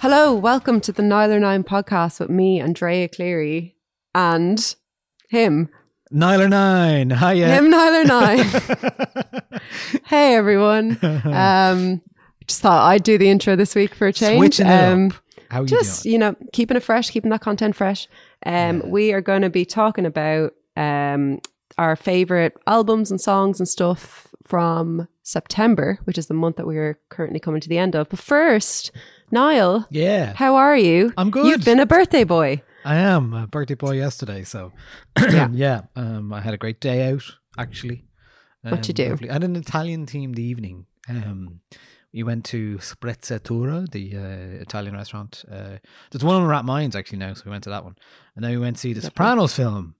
Hello, welcome to the Nialler Nine podcast with me, Andrea Cleary, and him. Nialler Nine. Hiya. Him, Nialler Nine. hey, everyone. Um, just thought I'd do the intro this week for a change. Switching it um, up. How are you just, doing? you know, keeping it fresh, keeping that content fresh. Um, We are going to be talking about um, our favorite albums and songs and stuff from September, which is the month that we are currently coming to the end of. But first, Niall, Yeah. how are you? I'm good. You've been a birthday boy. I am a birthday boy yesterday, so Yeah. yeah. Um, I had a great day out actually. What'd you Um, do? lovely. I had an Italian themed evening. Um, we went to Sprezzatura, the uh, Italian restaurant. Uh, there's one on Rathmines actually now, so we went to that one. And then we went to see the Sopranos film.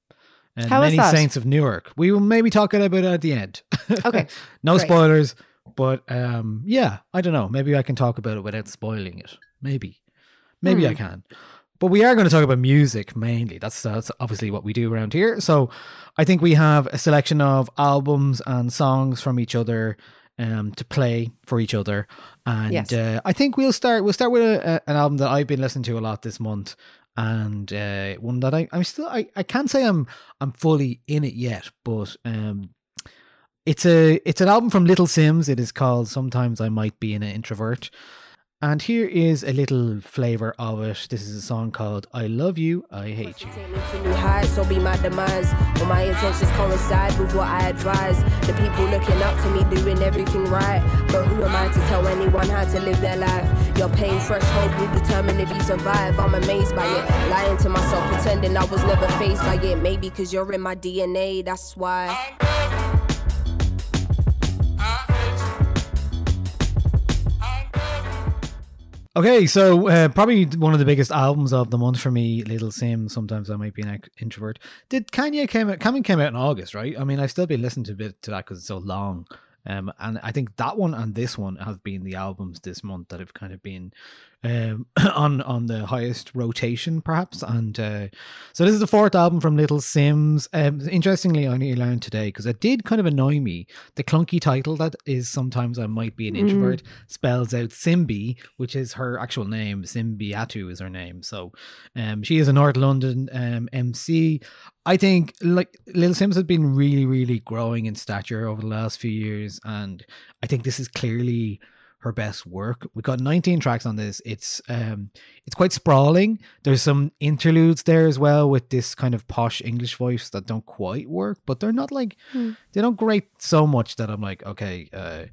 And How Many? Saints of Newark. We will maybe talk about it at the end. Okay, no great. spoilers, but um, yeah, I don't know. Maybe I can talk about it without spoiling it. Maybe, maybe Hmm. I can. But we are going to talk about music mainly. That's that's obviously what we do around here. So I think we have a selection of albums and songs from each other um, to play for each other. And Yes. uh, I think we'll start. We'll start with a, a, an album that I've been listening to a lot this month, and uh, one that I I'm still I, I can't say I'm I'm fully in it yet, but um, it's a it's an album from Little Simz. It is called Sometimes I Might Be an Introvert. And here is a little flavor of it. This is a song called I Love You, I Hate You. So be my demise. All my intentions coincide with what I advise. The people looking up to me doing everything right. But who am I to tell anyone how to live their life? Your pain threshold will determine if you survive. I'm amazed by it. Lying to myself, pretending I was never faced by it. Maybe because you're in my DNA, that's why. Okay, so uh, probably one of the biggest albums of the month for me, Little Simz. Sometimes I might be an introvert. Did Kanye came out? Kanye came out in August, right? I mean, I've still been listening to a bit to that because it's so long. Um, and I think that one and this one have been the albums this month that have kind of been um, on on the highest rotation, perhaps. And uh, so this is the fourth album from Little Simz. Um, interestingly, I only learned today because it did kind of annoy me. The clunky title that is sometimes I might be an introvert spells out Simbi, which is her actual name. Simbi Atu is her name. So um, she is a North London um, MC. I think like Little Simz has been really, really growing in stature over the last few years, and I think this is clearly her best work. We've got 19 tracks on this. It's um it's quite sprawling. There's some interludes there as well with this kind of posh English voice that don't quite work, but they're not like they don't grate so much that I'm like, okay, uh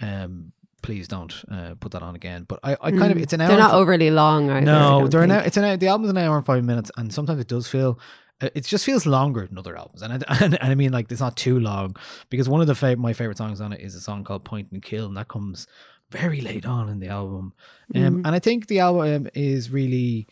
um please don't uh, put that on again. But I, I kind of it's an hour. They're not overly long either. No, they're an hour, it's an hour, the album's an hour and five minutes, and sometimes it does feel it just feels longer than other albums, and I, and, and I mean like it's not too long because one of the fav- my favorite songs on it is a song called Point and Kill, and that comes very late on in the album, um, and I think the album is really,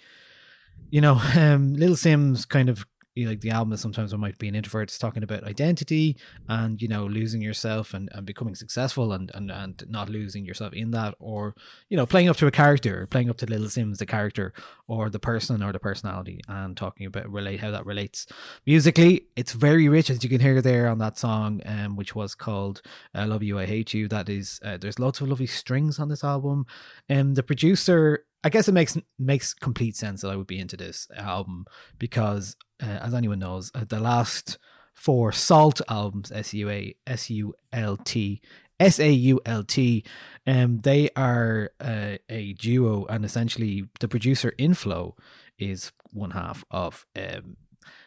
you know, um, Little Simz kind of you know, like the album is sometimes when might be an introvert is talking about identity and you know losing yourself and, and becoming successful and, and and not losing yourself in that or you know playing up to a character playing up to Little Simz the character or the person or the personality and talking about relate how that relates musically. It's very rich as you can hear there on that song um which was called i love you i hate you. That is uh, there's lots of lovely strings on this album. And um, the producer I guess it makes makes complete sense that I would be into this album because, uh, as anyone knows, uh, the last four SAULT albums, S U A S U L T, S A U L T, um, they are uh, a duo, and essentially the producer Inflo is one half of um,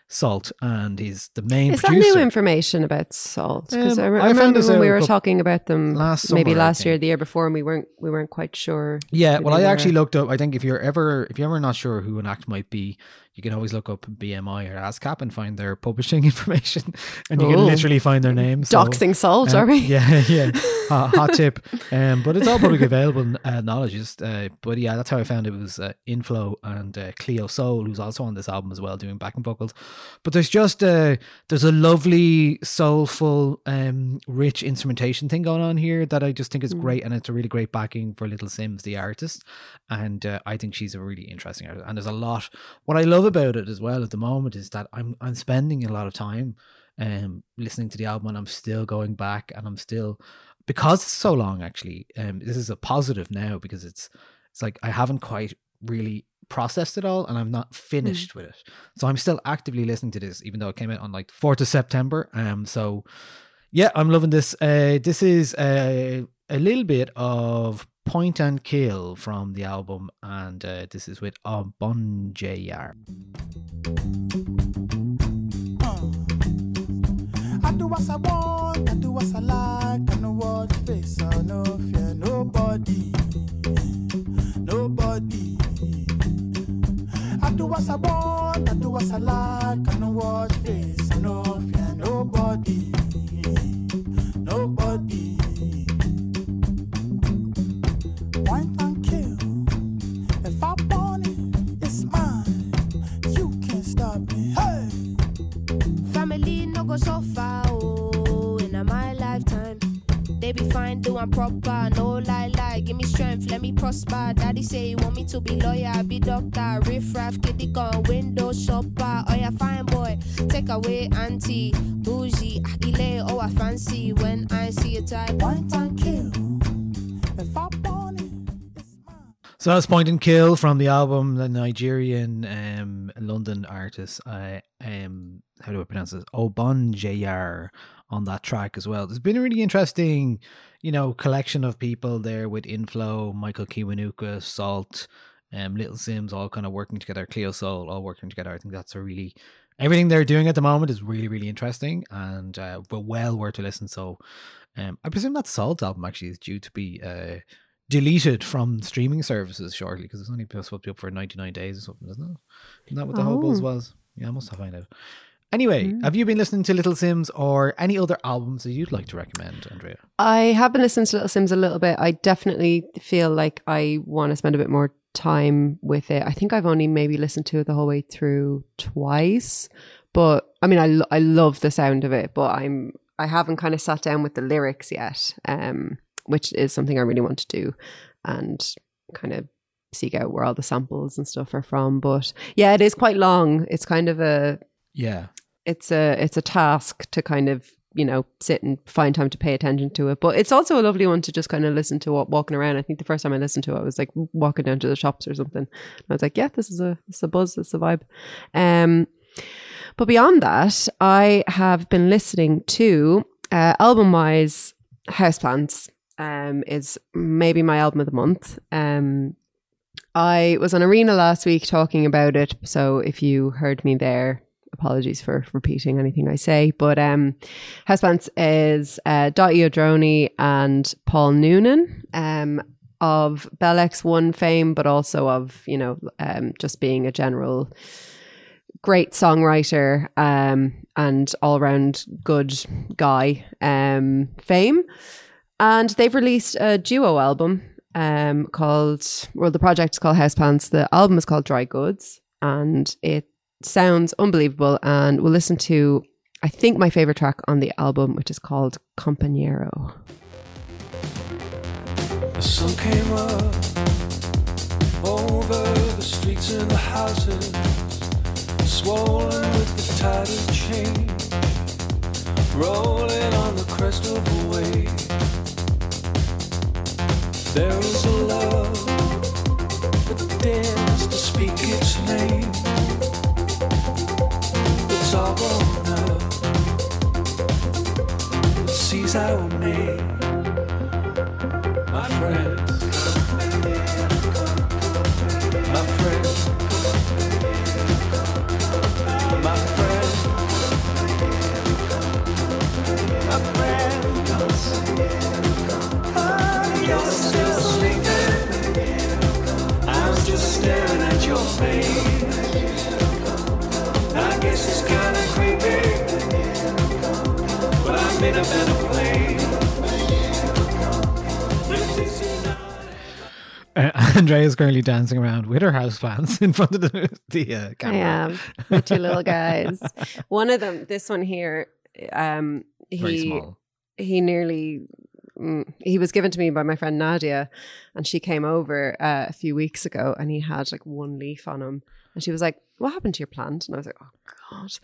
SAULT, and he's the main Is that new information about SAULT? Because Um, I, re- I remember when we were talking about them Last maybe summer, I last year, the year before, and we weren't we weren't quite sure. Yeah, well, I actually were. looked up. I think if you're ever if you're ever not sure who an act might be, you can always look up BMI or ASCAP and find their publishing information, and you can Oh. literally find their names. So, Doxing SAULT, uh, are we? Yeah, yeah. hot, hot tip. Um, but it's all public available uh, knowledge. Just, uh, but yeah, that's how I found it was uh, Inflo and uh, Cleo Sol, who's also on this album as well, doing backing vocals. But there's just a there's a lovely, soulful, um, rich instrumentation thing going on here that I just think is great, and it's a really great backing for Little Simz, the artist. And uh, I think she's a really interesting artist. And there's a lot. What I love about it as well at the moment is that I'm I'm spending a lot of time um listening to the album and I'm still going back and I'm still because it's so long actually um this is a positive now because it's it's like I haven't quite really processed it all and I'm not finished with it. So I'm still actively listening to this even though it came out on like 4th of September um so yeah I'm loving this. Uh this is a a little bit of Point and Kill from the album and uh, this is with uh, Bon Jayar I do what I want, I do what I like, I know what face, I no fear nobody, nobody. I do what I want, I do what I like, I know what face, I no fear nobody. Go so far, oh, in a my lifetime. They be fine, doing proper, no lie lie. Give me strength, let me prosper. Daddy say he want me to be lawyer, be doctor, riff raff, kitty gun, window shopper. Oh yeah, fine boy, take away auntie, bougie, agile, oh I fancy when I see a type. Point and kill. If I want it, it's mine. So that's Point and Kill from the album, the Nigerian um, London artist. I um, how do I pronounce this? Obongjayar on that track as well. There's been a really interesting, you know, collection of people there with Inflo, Michael Kiwanuka, SAULT, um, Little Simz, all kind of working together. Cleo Sol, all working together. I think that's a really everything they're doing at the moment is really really interesting and uh, well worth to listen. So, um, I presume that SAULT album actually is due to be uh deleted from streaming services shortly because it's only supposed to be up for 99 days or something, isn't it? Isn't that what the whole buzz Oh. was? Yeah, I must have found out. Anyway, have you been listening to Little Simz or any other albums that you'd like to recommend, Andrea? I have been listening to Little Simz a little bit. I definitely feel like I want to spend a bit more time with it. I think I've only maybe listened to it the whole way through twice, but I mean, I lo- I love the sound of it, but I'm I haven't kind of sat down with the lyrics yet, um, which is something I really want to do, and kind of seek out where all the samples and stuff are from. But yeah, it is quite long. It's kind of a Yeah. It's a it's a task to kind of you know sit and find time to pay attention to it. But it's also a lovely one to just kind of listen to what walking around. I think the first time i listened to it i was like walking down to the shops or something. And i was like yeah this is a this is a buzz this is a vibe. Um but beyond that i have been listening to uh album wise houseplants um is maybe my album of the month. Um I was on Arena last week talking about it. So if you heard me there, apologies for repeating anything I say. But um, Houseplants is uh, Daithí Ó Drónaí and Paul Noonan um, of Bell X1 fame, but also of, you know, um, just being a general great songwriter um, and all around good guy um, fame. And they've released a duo album um, called, well, the project is called Houseplants. The album is called Dry Goods. And it sounds unbelievable. And we'll listen to, I think, my favorite track on the album, which is called Compañero. The sun came up over the streets and the houses, swollen with the tide of change, rolling on the crest of a wave. There is a love Andrea is currently dancing around with her houseplants in front of the, the uh, I am. My two little guys. One of them, this one here, um, Very he small. he nearly mm, he was given to me by my friend Nadia, and she came over uh, a few weeks ago, and he had like one leaf on him, and she was like, "What happened to your plant?" And I was like, "Oh God!"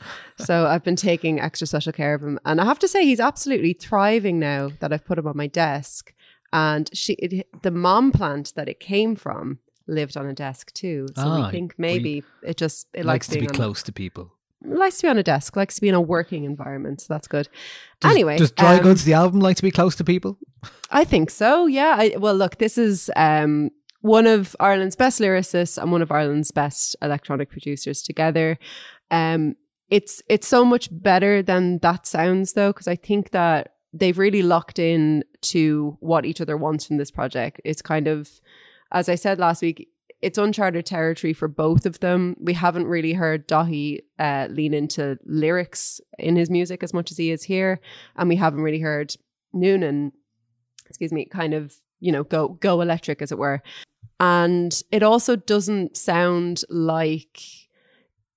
so I've been taking extra special care of him, and I have to say he's absolutely thriving now that I've put him on my desk. And she, it, the mom plant that it came from, lived on a desk too. So Ah, we think we- maybe it just it likes likes, to be close to people. likes to be on a desk, likes to be in a working environment. So that's good. Does, anyway, does Dry um, Goods, the album, like to be close to people? I think so. Yeah. I, well, look, this is um, one of Ireland's best lyricists and one of Ireland's best electronic producers together. Um, it's it's so much better than that sounds though, because I think that they've really locked in to what each other wants from this project. It's kind of, as I said last week, it's uncharted territory for both of them. We haven't really heard Daithí uh, lean into lyrics in his music as much as he is here, and we haven't really heard Noonan, excuse me, kind of you know go go electric as it were. And it also doesn't sound like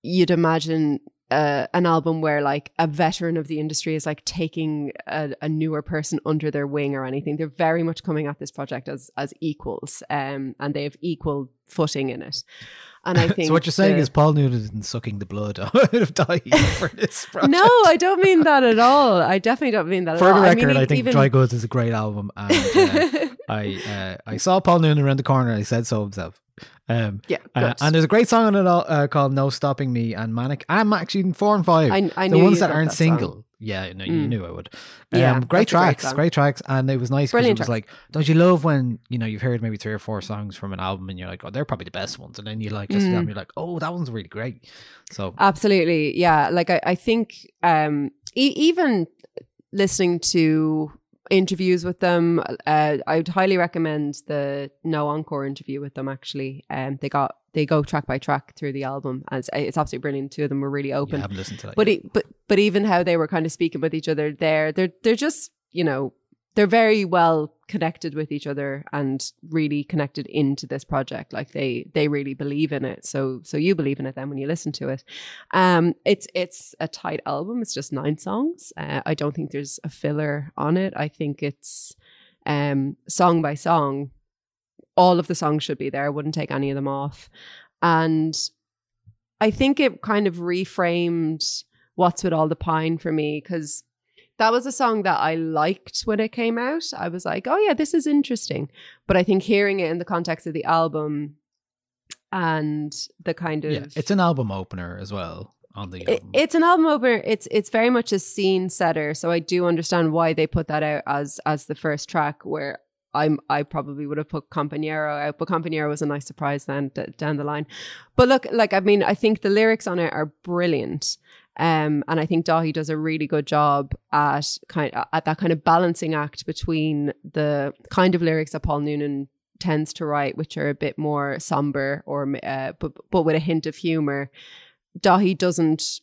you'd imagine uh, an album where like a veteran of the industry is like taking a, a newer person under their wing or anything. They're very much coming at this project as as equals, um, and they have equal footing in it. And I think so what you're saying the- is Paul Noonan isn't sucking the blood out of Daithí for this project. no, I don't mean that at all. I definitely don't mean that For at the all. record, I, mean, e- think even- Dry Goods is a great album, and uh, I uh, I saw Paul Noonan around the corner. and He said so himself. Um, Yeah, uh, and there's a great song on it all, uh, called "No Stopping Me" and "Manic." I'm actually in four and five. I- I the ones that aren't that song. single. Yeah, no, you Mm. knew I would. Um, Yeah, great a great tracks, great tracks, and it was nice because it was tracks. like, don't you love when you know you've heard maybe three or four songs from an album and you're like, oh, they're probably the best ones, and then you like listen to them, Mm. you're like, oh, that one's really great. So Absolutely. Yeah. Like I, I think um e- even listening to interviews with them, uh, I would highly recommend the No Encore interview with them actually. Um they got they go track by track through the album and it's, it's absolutely brilliant. Two of them were really yeah, open. I haven't listened to that. but it, but but even how they were kind of speaking with each other there, they're they're just, you know, they're very well connected with each other and really connected into this project. Like they they really believe in it. So so you believe in it then when you listen to it. Um it's it's a tight album. It's just nine songs. Uh, i don't think there's a filler on it. I think it's um song by song all of the songs should be there. I wouldn't take any of them off. And i think it kind of reframed what's with all the pine for me because that was a song that I liked when it came out. I was like, oh yeah, this is interesting. But I think hearing it in the context of the album and the kind of yeah, it's an album opener as well on the it- it's an album opener. It's it's very much a scene setter. So I do understand why they put that out as as the first track. Where I'm I probably would have put Compañero out, but Compañero was a nice surprise then d- down the line. But look, like I mean, I think the lyrics on it are brilliant. Um, and I think Daithí does a really good job at kind at that kind of balancing act between the kind of lyrics that Paul Noonan tends to write, which are a bit more somber or uh, but but with a hint of humor, Daithí doesn't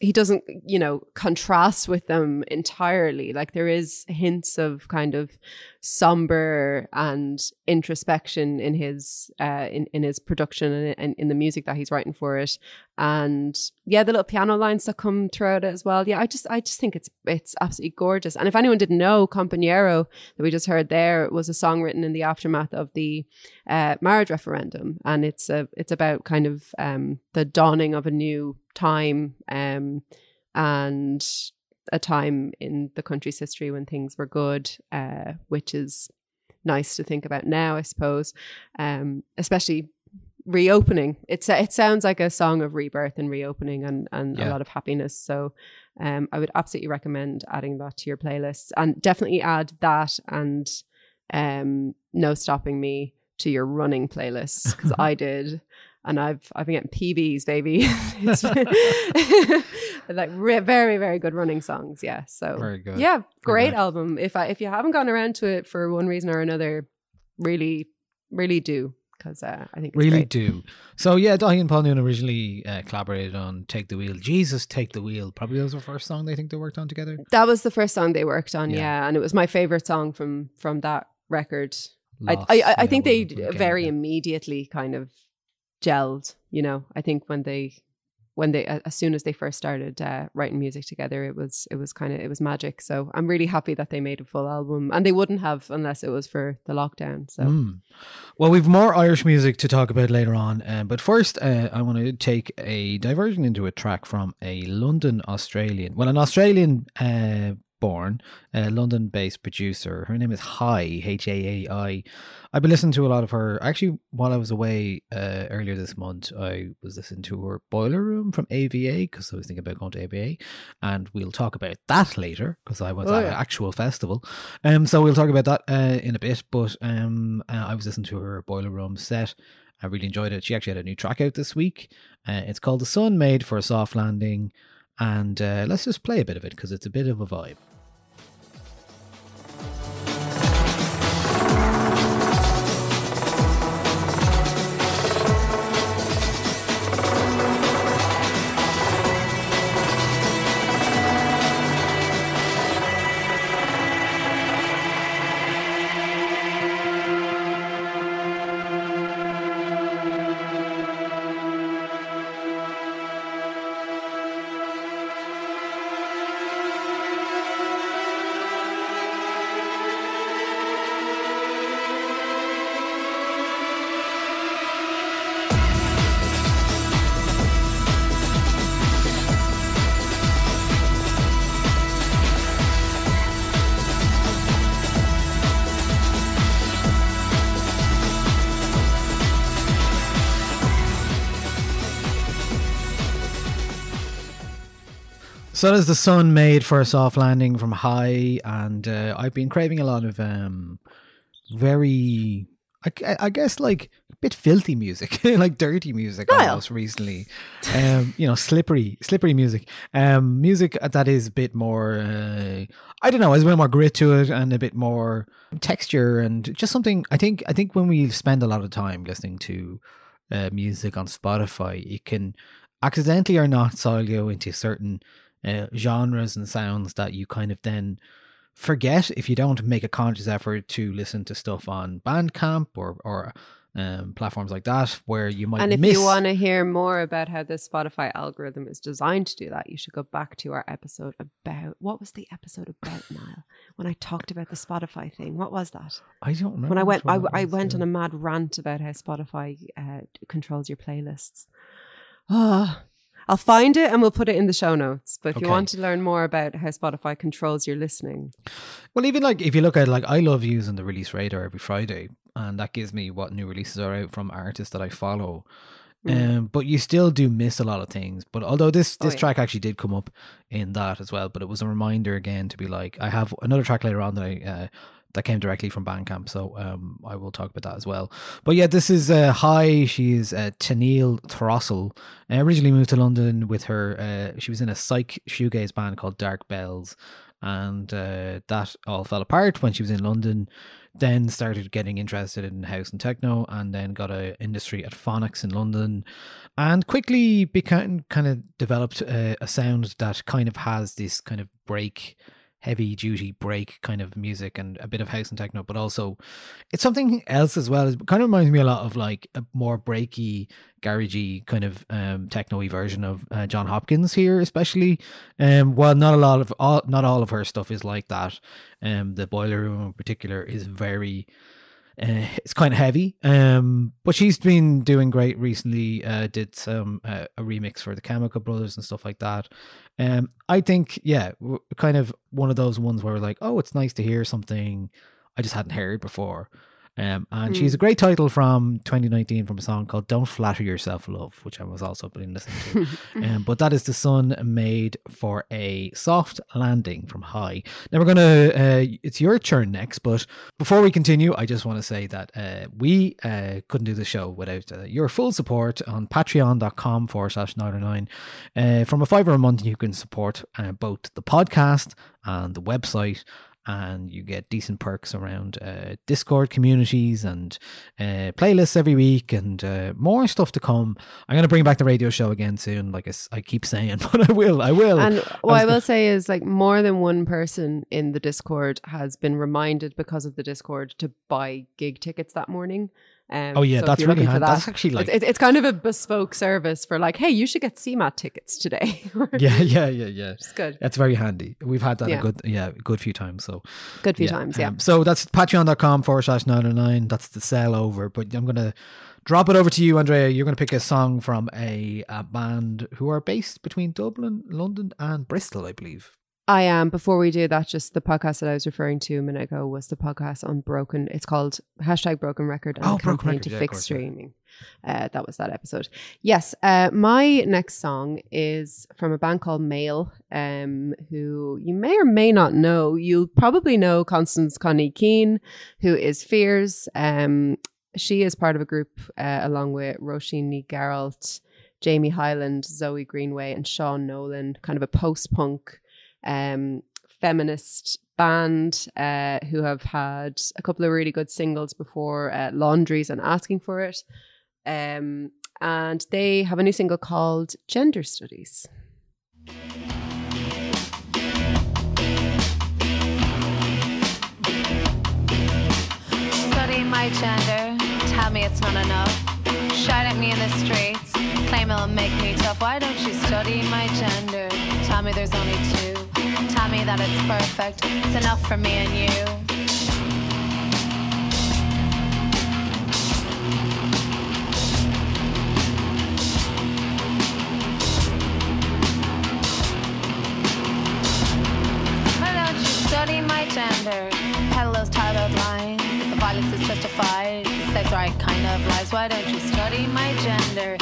he doesn't you know contrast with them entirely. Like there is hints of kind of somber and introspection in his uh in, in his production and in, in the music that he's writing for it. And yeah the little piano lines that come throughout it as well. Yeah i just i just think it's it's absolutely gorgeous. And if anyone didn't know compañero that we just heard there was a song written in the aftermath of the uh, marriage referendum. And it's a it's about kind of um the dawning of a new time um and a time in the country's history when things were good uh which is nice to think about now i suppose um especially reopening. It's it sounds like a song of rebirth and reopening and and a lot of happiness. So um i would absolutely recommend adding that to your playlist and definitely add that and um no stopping me to your running playlists because i did and I've I've been getting PBs, baby. Like re- very very good running songs. Yeah, so Very good. Yeah, great good. album. If I if you haven't gone around to it for one reason or another, really really do because uh, I think really great. do. So yeah, Daithí and Paul Noon originally uh, collaborated on "Take the Wheel." Jesus, take the wheel. Probably that was their first song they think they worked on together. That was the first song they worked on. Yeah. Yeah, and it was my favorite song from from that record. I Lost, I, I, yeah, I think they very immediately kind of gelled. You know, I think when they when they as soon as they first started uh, writing music together, it was it was kind of it was magic. So I'm really happy that they made a full album, and they wouldn't have unless it was for the lockdown. So Mm. Well, we've more Irish music to talk about later on, uh, but first, uh, I want to take a diversion into a track from a London Australian, well, an Australian uh, born, a London based producer. Her name is HAAi, H A A I. I've been listening to a lot of her. Actually, while I was away uh, earlier this month, I was listening to her Boiler Room from AVA because I was thinking about going to AVA, and we'll talk about that later because I was Oh, at yeah. an actual festival. Um, so we'll talk about that uh, in a bit. But um, uh, I was listening to her Boiler Room set. I really enjoyed it. She actually had a new track out this week. Uh, it's called "The Sun Made for a Soft Landing," and uh, let's just play a bit of it because it's a bit of a vibe. So there's the sun made for a soft landing from HAAi, and uh, I've been craving a lot of um, very, I, I guess, like a bit filthy music, like dirty music Vile. almost recently. Um, you know, slippery, slippery music. Um, music that is a bit more, uh, I don't know, has a bit more grit to it and a bit more texture and just something. I think, I think when we spend a lot of time listening to uh, music on Spotify, you can accidentally or not silo into certain uh, genres and sounds that you kind of then forget if you don't make a conscious effort to listen to stuff on Bandcamp or or um, platforms like that where you might and if miss. you want to hear more about how the Spotify algorithm is designed to do that, you should go back to our episode about what was the episode about, Niall? When I talked about the Spotify thing, what was that? I don't remember. when I went, I, I went on a mad rant about how Spotify uh, controls your playlists. Oh, I'll find it and we'll put it in the show notes. But if you want to learn more about how Spotify controls your listening, Well, even like if you look at like I love using the release radar every Friday, and that gives me what new releases are out from artists that I follow. Um, but you still do miss a lot of things. But although this Oh, this yeah. track actually did come up in that as well, but it was a reminder again to be like, I have another track later on that I uh, that came directly from Bandcamp, so um, I will talk about that as well. But yeah, this is uh, HAAi. She is uh, Teneil Throssell. Uh, originally moved to London with her. Uh, she was in a psych shoegaze band called Dark Bells, and uh, that all fell apart when she was in London. Then started getting interested in house and techno, and then got a industry at Phonox in London, and quickly became kind of developed a, a sound that kind of has this kind of break heavy duty break kind of music and a bit of house and techno, but also it's something else as well. It kind of reminds me a lot of like a more breaky, garagey kind of um, techno version of uh, Jon Hopkins here, especially. Um, while not a lot of all, not all of her stuff is like that. Um, the Boiler Room in particular is very uh, it's kind of heavy, um, but she's been doing great recently. Uh, did some uh, a remix for the Chemical Brothers and stuff like that. Um, I think, yeah, kind of one of those ones where we're like, oh, it's nice to hear something I just hadn't heard before. Um, and she's a great title from 2019 from a song called "Don't Flatter Yourself, Love," which I was also been listening to. um, but that is the sun made for a soft landing from HAAi. Now we're gonna, uh, it's your turn next. But before we continue, I just want to say that uh, we uh, couldn't do the show without uh, your full support on Patreon.com forward slash 909. Uh, from a fiver a month, you can support uh, both the podcast and the website and you get decent perks around uh, Discord communities and uh, playlists every week and uh, more stuff to come. I'm going to bring back the radio show again soon, like I keep saying, but I will, I will. And I what I was will say is, like, more than one person in the Discord has been reminded because of the Discord to buy gig tickets that morning. Um, Oh, yeah, so that's really looking for hand- that, that's actually, like- it's, it's, kind of a bespoke service for like, hey, you should get CMAT tickets today. yeah, yeah, yeah, yeah. it's good. That's very handy. We've had that a good, yeah, good few times. So Good few times, yeah. um, so that's patreon.com forward slash 909. That's the sell over. But I'm going to drop it over to you, Andrea. You're going to pick a song from a, a band who are based between Dublin, London, and Bristol, I believe. I am. Before we do that, just the podcast that I was referring to a minute ago was the podcast on Broken. It's called hashtag Broken Record and Oh, Broken campaign Record, to yeah, fix course, yeah. streaming. Uh, that was that episode. Yes. Uh, my next song is from a band called M(h)aol, um, who you may or may not know. You'll probably know Constance Connie Keane, who is Fears. Um, she is part of a group uh, along with Roisin Garalt, Jamie Hyland, Zoe Greenway, and Sean Nolan, kind of a post punk um, feminist band uh, who have had a couple of really good singles before uh, Laundries and Asking for It. Um, and they have a new single called Gender Studies. Study my gender, tell me it's not enough. Shout at me in the streets, claim it'll make me tough. Why don't you study my gender? Tell me there's only two. Tell me that it's perfect, it's enough for me and you. Why don't you study my gender? Peddle those titled lines. The violence is justified, sex right kind of lies. Why don't you study my gender?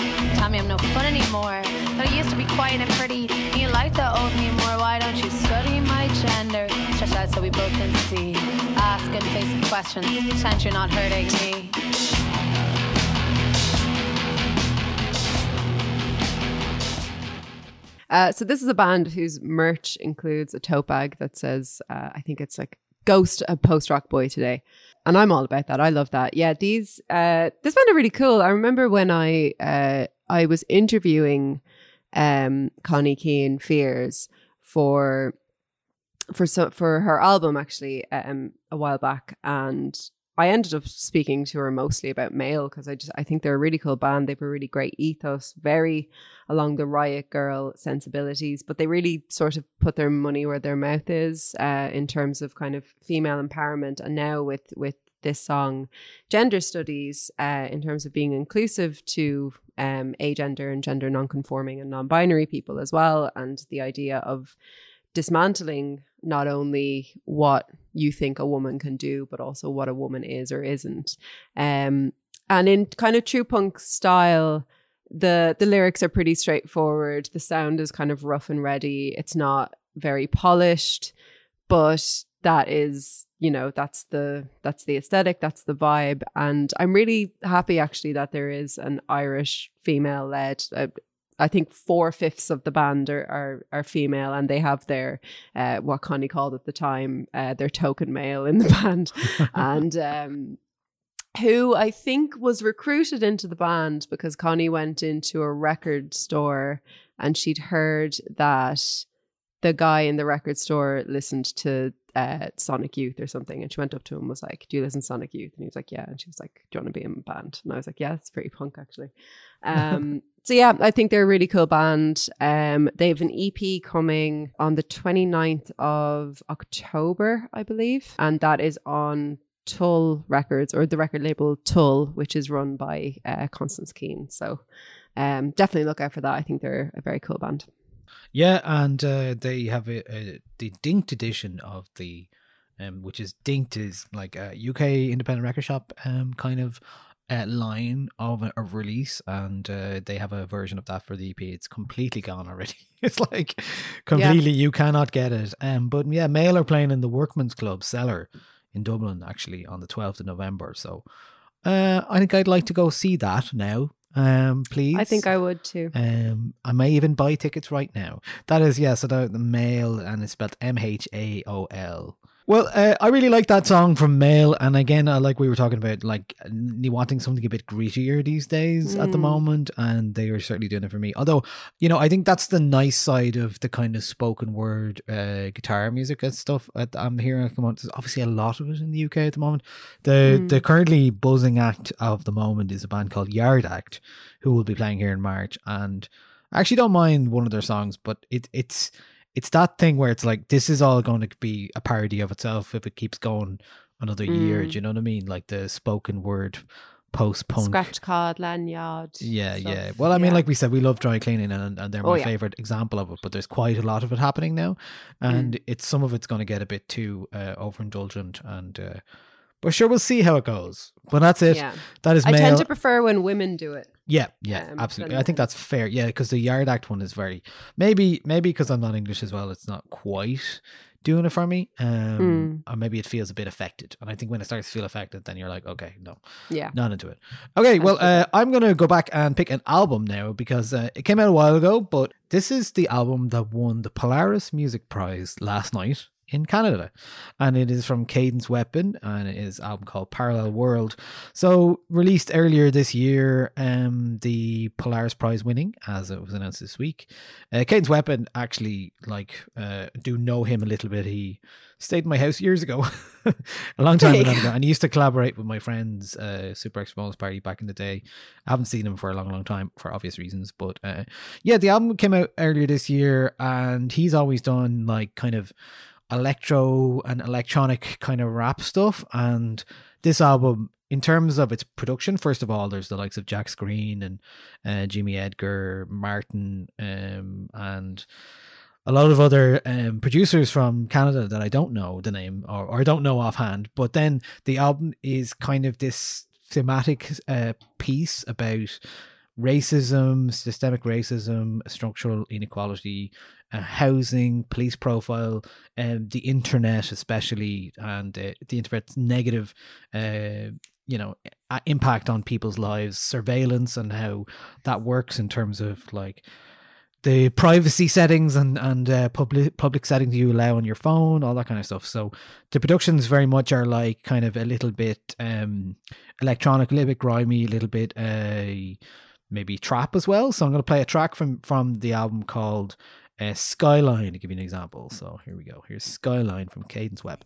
Tell I'm no fun anymore. That I used to be quiet and pretty. And you like the old me more. Why don't you study my gender? Stretch out so we both can see. Ask good faced questions. Pretend you're not hurting me. Uh, so this is a band whose merch includes a tote bag that says, uh, I think it's like "Ghost a Post Rock Boy" today, and I'm all about that. I love that. Yeah, these uh, this band are really cool. I remember when I uh, I was interviewing um, Connie Keane Fears for for so for her album actually um, a while back, and I ended up speaking to her mostly about M(h)aol because I just I think they're a really cool band. They have a really great ethos, very along the Riot Grrrl sensibilities, but they really sort of put their money where their mouth is uh, in terms of kind of female empowerment. And now with with this song, gender studies, uh, in terms of being inclusive to um, agender and gender nonconforming and non-binary people as well, and the idea of dismantling not only what you think a woman can do, but also what a woman is or isn't. Um, and in kind of true punk style, the the lyrics are pretty straightforward. The sound is kind of rough and ready. It's not very polished, but that is you know that's the that's the aesthetic that's the vibe. And i'm really happy actually that there is an irish female led uh, I think four fifths of the band are, are are female, and they have their uh, what Connie called at the time uh, their token male in the band, and um, who I think was recruited into the band because Connie went into a record store and she'd heard that the guy in the record store listened to uh, Sonic Youth or something, and she went up to him and was like, "Do you listen to Sonic Youth?" And he was like, "Yeah." And she was like, "Do you want to be in a band?" And I was like, "Yeah, it's pretty punk actually." Um, so yeah, I think they're a really cool band. Um, they have an EP coming on the 29th of October, I believe, and that is on Tulle Records or the record label Tulle, which is run by uh, Constance Keane. So um, definitely look out for that. I think they're a very cool band. Yeah, and uh, they have a, a, the Dinked edition of the, um, which is Dinked is like a UK independent record shop um, kind of uh, line of a, of release, and uh, they have a version of that for the EP. It's completely gone already. it's like completely you cannot get it. Um, but yeah, M(h)aol are playing in the Workman's Club Cellar in Dublin actually on the twelfth of November. So uh, I think I'd like to go see that now. Um, please. I think I would too. Um, I may even buy tickets right now. That is, yes, yeah, so the, the M(h)aol and it's spelled M H A O L. Well, uh, I really like that song from M(h)aol, and again, I like we were talking about, like wanting something a bit grittier these days at the Mm. moment, and they are certainly doing it for me. Although, you know, I think that's the nice side of the kind of spoken word uh, guitar music and stuff that I'm hearing at the moment. There's obviously a lot of it in the UK at the moment. The Mm. the currently buzzing act of the moment is a band called Yard Act, who will be playing here in March, and I actually don't mind one of their songs, but it it's it's that thing where it's like this is all going to be a parody of itself if it keeps going another year. Mm. Do you know what I mean? Like the spoken word post punk. Scratch card, lanyard. Yeah, stuff. yeah. Well, I mean, Yeah. like we said, we love dry cleaning, and, and they're Oh, my yeah. favorite example of it. But there's quite a lot of it happening now, Mm. and it's some of it's going to get a bit too uh, overindulgent. And uh, but sure, we'll see how it goes. But that's it. Yeah. That is I tend to prefer when women do it. Yeah, yeah, um, absolutely. I think that's fair. Yeah, because the Yard Act one is very maybe maybe because I'm not English as well. It's not quite doing it for me. Um, Hmm. or maybe it feels a bit affected. And I think when it starts to feel affected, then you're like, okay, no, Yeah. not into it. Okay, well, uh, I'm gonna go back and pick an album now because uh, it came out a while ago, but this is the album that won the Polaris Music Prize last night in Canada, and it is from Cadence Weapon, and it is an album called Parallel World. So released earlier this year, um, the Polaris Prize winning, as it was announced this week. Uh, Cadence Weapon actually like uh, do know him a little bit. He stayed in my house years ago, a long time ago, and he used to collaborate with my friends, uh, Super X Bonus Party back in the day. I haven't seen him for a long, long time for obvious reasons, but uh, yeah, the album came out earlier this year, and he's always done like kind of electro and electronic kind of rap stuff, and this album. In terms of its production, first of all, there's the likes of Jacques Greene and uh, Jimmy Edgar, Martin, um, and a lot of other um, producers from Canada that I don't know the name or, or don't know offhand. But then the album is kind of this thematic uh, piece about racism, systemic racism, structural inequality, uh, housing, police profile, and the internet, especially, and uh, the internet's negative. Uh, you know, impact on people's lives, surveillance, and how that works in terms of like the privacy settings and and uh, public public settings you allow on your phone, all that kind of stuff. So the productions very much are like kind of a little bit um electronic, a little bit grimy, a little bit uh maybe trap as well. So I'm going to play a track from from the album called uh, Skyline to give you an example. So here we go. Here's Skyline from Cadence Web.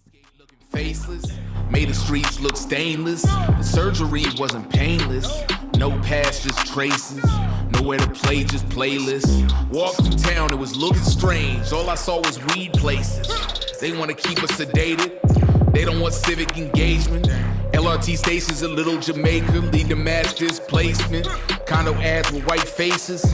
faceless. Made the streets look stainless. The surgery wasn't painless. No past, just traces. Nowhere to play, just playlists. Walked through town, it was looking strange. All I saw was weed places. They wanna keep us sedated. They don't want civic engagement. LRT stations in Little Jamaica lead to mass displacement. Condo ads with white faces.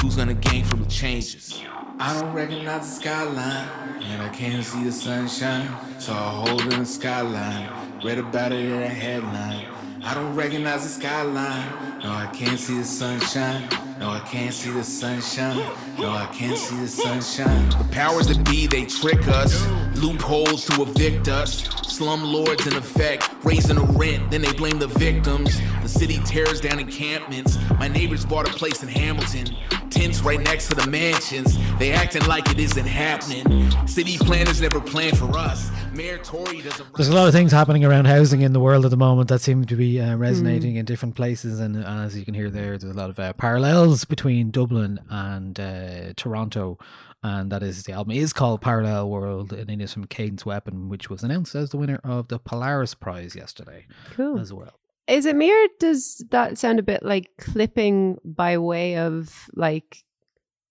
Who's gonna gain from the changes? I don't recognize the skyline, and I can't see the sunshine. So I hold in the skyline. Read about it in a headline. I don't recognize the skyline. No, I can't see the sunshine. No, I can't see the sunshine. No, I can't see the sunshine. The powers that be, they trick us. Loopholes to evict us. Slumlords in effect, raising the rent, then they blame the victims. The city tears down encampments. My neighbors bought a place in Hamilton. Tents right next to the mansions. They acting like it isn't happening. City planners never plan for us. Mayor Tory doesn't. There's a lot of things happening around housing in the world at the moment that seem to be uh, resonating in different places, and uh, as you can hear there, there's a lot of uh, parallels between Dublin and uh, Toronto, and that is the album is called Parallel World, and it is from Cadence Weapon, which was announced as the winner of the Polaris Prize yesterday Cool. as well. Is it me or does that sound a bit like clipping by way of like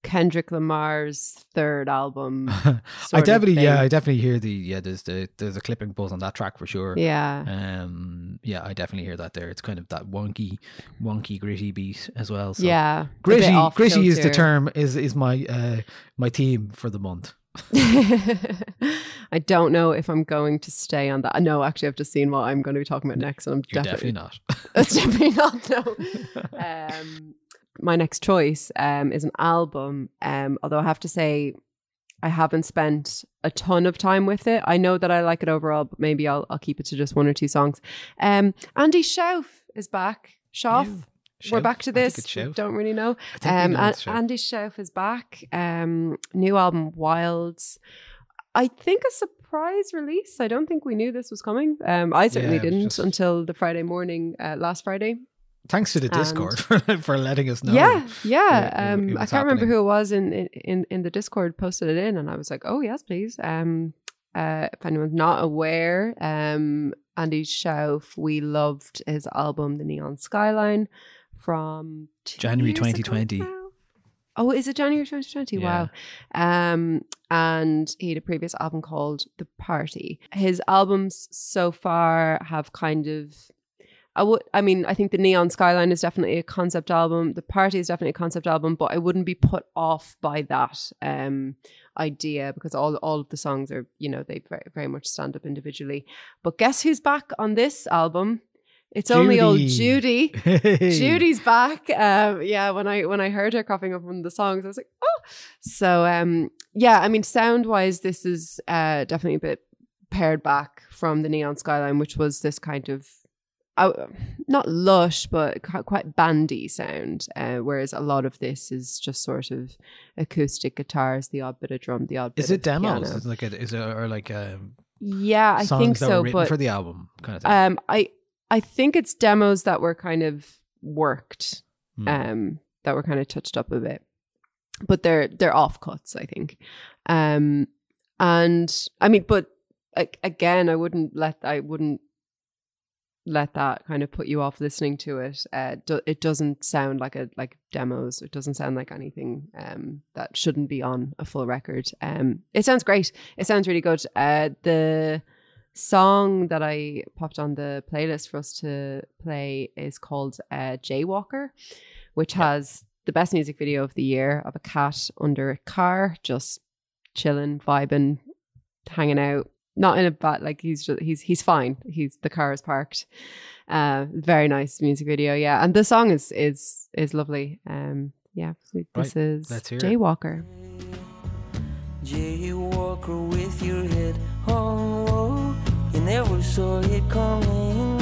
Kendrick Lamar's third album? I definitely, yeah. I definitely hear the yeah. There's the there's a clipping buzz on that track for sure. Yeah. Um. Yeah, I definitely hear that there. It's kind of that wonky, wonky, gritty beat as well. So. Yeah, Gritty, gritty is the term. Is is my uh my theme for the month. I don't know if I'm going to stay on that. No, actually, I've just seen what I'm going to be talking about next, and I'm You're definitely, definitely not. It's definitely not. No. um, my next choice um, is an album. Um, although I have to say, I haven't spent a ton of time with it. I know that I like it overall, but maybe I'll I'll keep it to just one or two songs. Um, Andy Shauf is back. Shauf. We're back to this. Don't really know. I think we Um, know Andy Shauf is back. Um, new album Wilds. I think a surprise release. I don't think we knew this was coming. Um, I certainly Yeah, didn't just- until the Friday morning, uh, last Friday. Thanks to the And- Discord for, for letting us know. Yeah, yeah. it- it- um, it I can't remember who it was in, in in the Discord posted it in, and I was like, "Oh yes, please." Um, uh, if anyone's not aware, um, Andy Shauf, we loved his album, The Neon Skyline, from January years ago 2020. now. Oh, is it January 2020? Wow. Um, and he had a previous album called The Party. His albums so far have kind of I would I mean, I think the Neon Skyline is definitely a concept album. The Party is definitely a concept album, but I wouldn't be put off by that um idea because all all of the songs are, you know, they very, very much stand up individually. But guess who's back on this album? It's only old Judy. Hey. Judy's back. Um, yeah, when I when I heard her coughing up on the songs, I was like, oh. So um, yeah, I mean, sound wise, this is uh, definitely a bit pared back from the Neon Skyline, which was this kind of uh, not lush, but quite bandy sound. Uh, whereas a lot of this is just sort of acoustic guitars, the odd bit of drum, the odd. Is it demos? Is it like a, is it or like um, Yeah, I think so. But for the album kind of thing? um, I I think it's demos that were kind of worked, Hmm. um, that were kind of touched up a bit, but they're they're off cuts, I think. Um, and I mean, but again, I wouldn't let I wouldn't let that kind of put you off listening to it. Uh, do, it doesn't sound like a like demos. It doesn't sound like anything um, that shouldn't be on a full record. Um, it sounds great. It sounds really good. Uh, the song that I popped on the playlist for us to play is called uh, Jaywalker, which has the best music video of the year of a cat under a car, just chilling, vibing, hanging out. Not in a bad like he's just he's he's fine. He's the car is parked. Uh, very nice music video, yeah. And the song is is is lovely. Um, yeah. This Right, is let's. Jaywalker. Jaywalker with your head on low. Never saw it coming.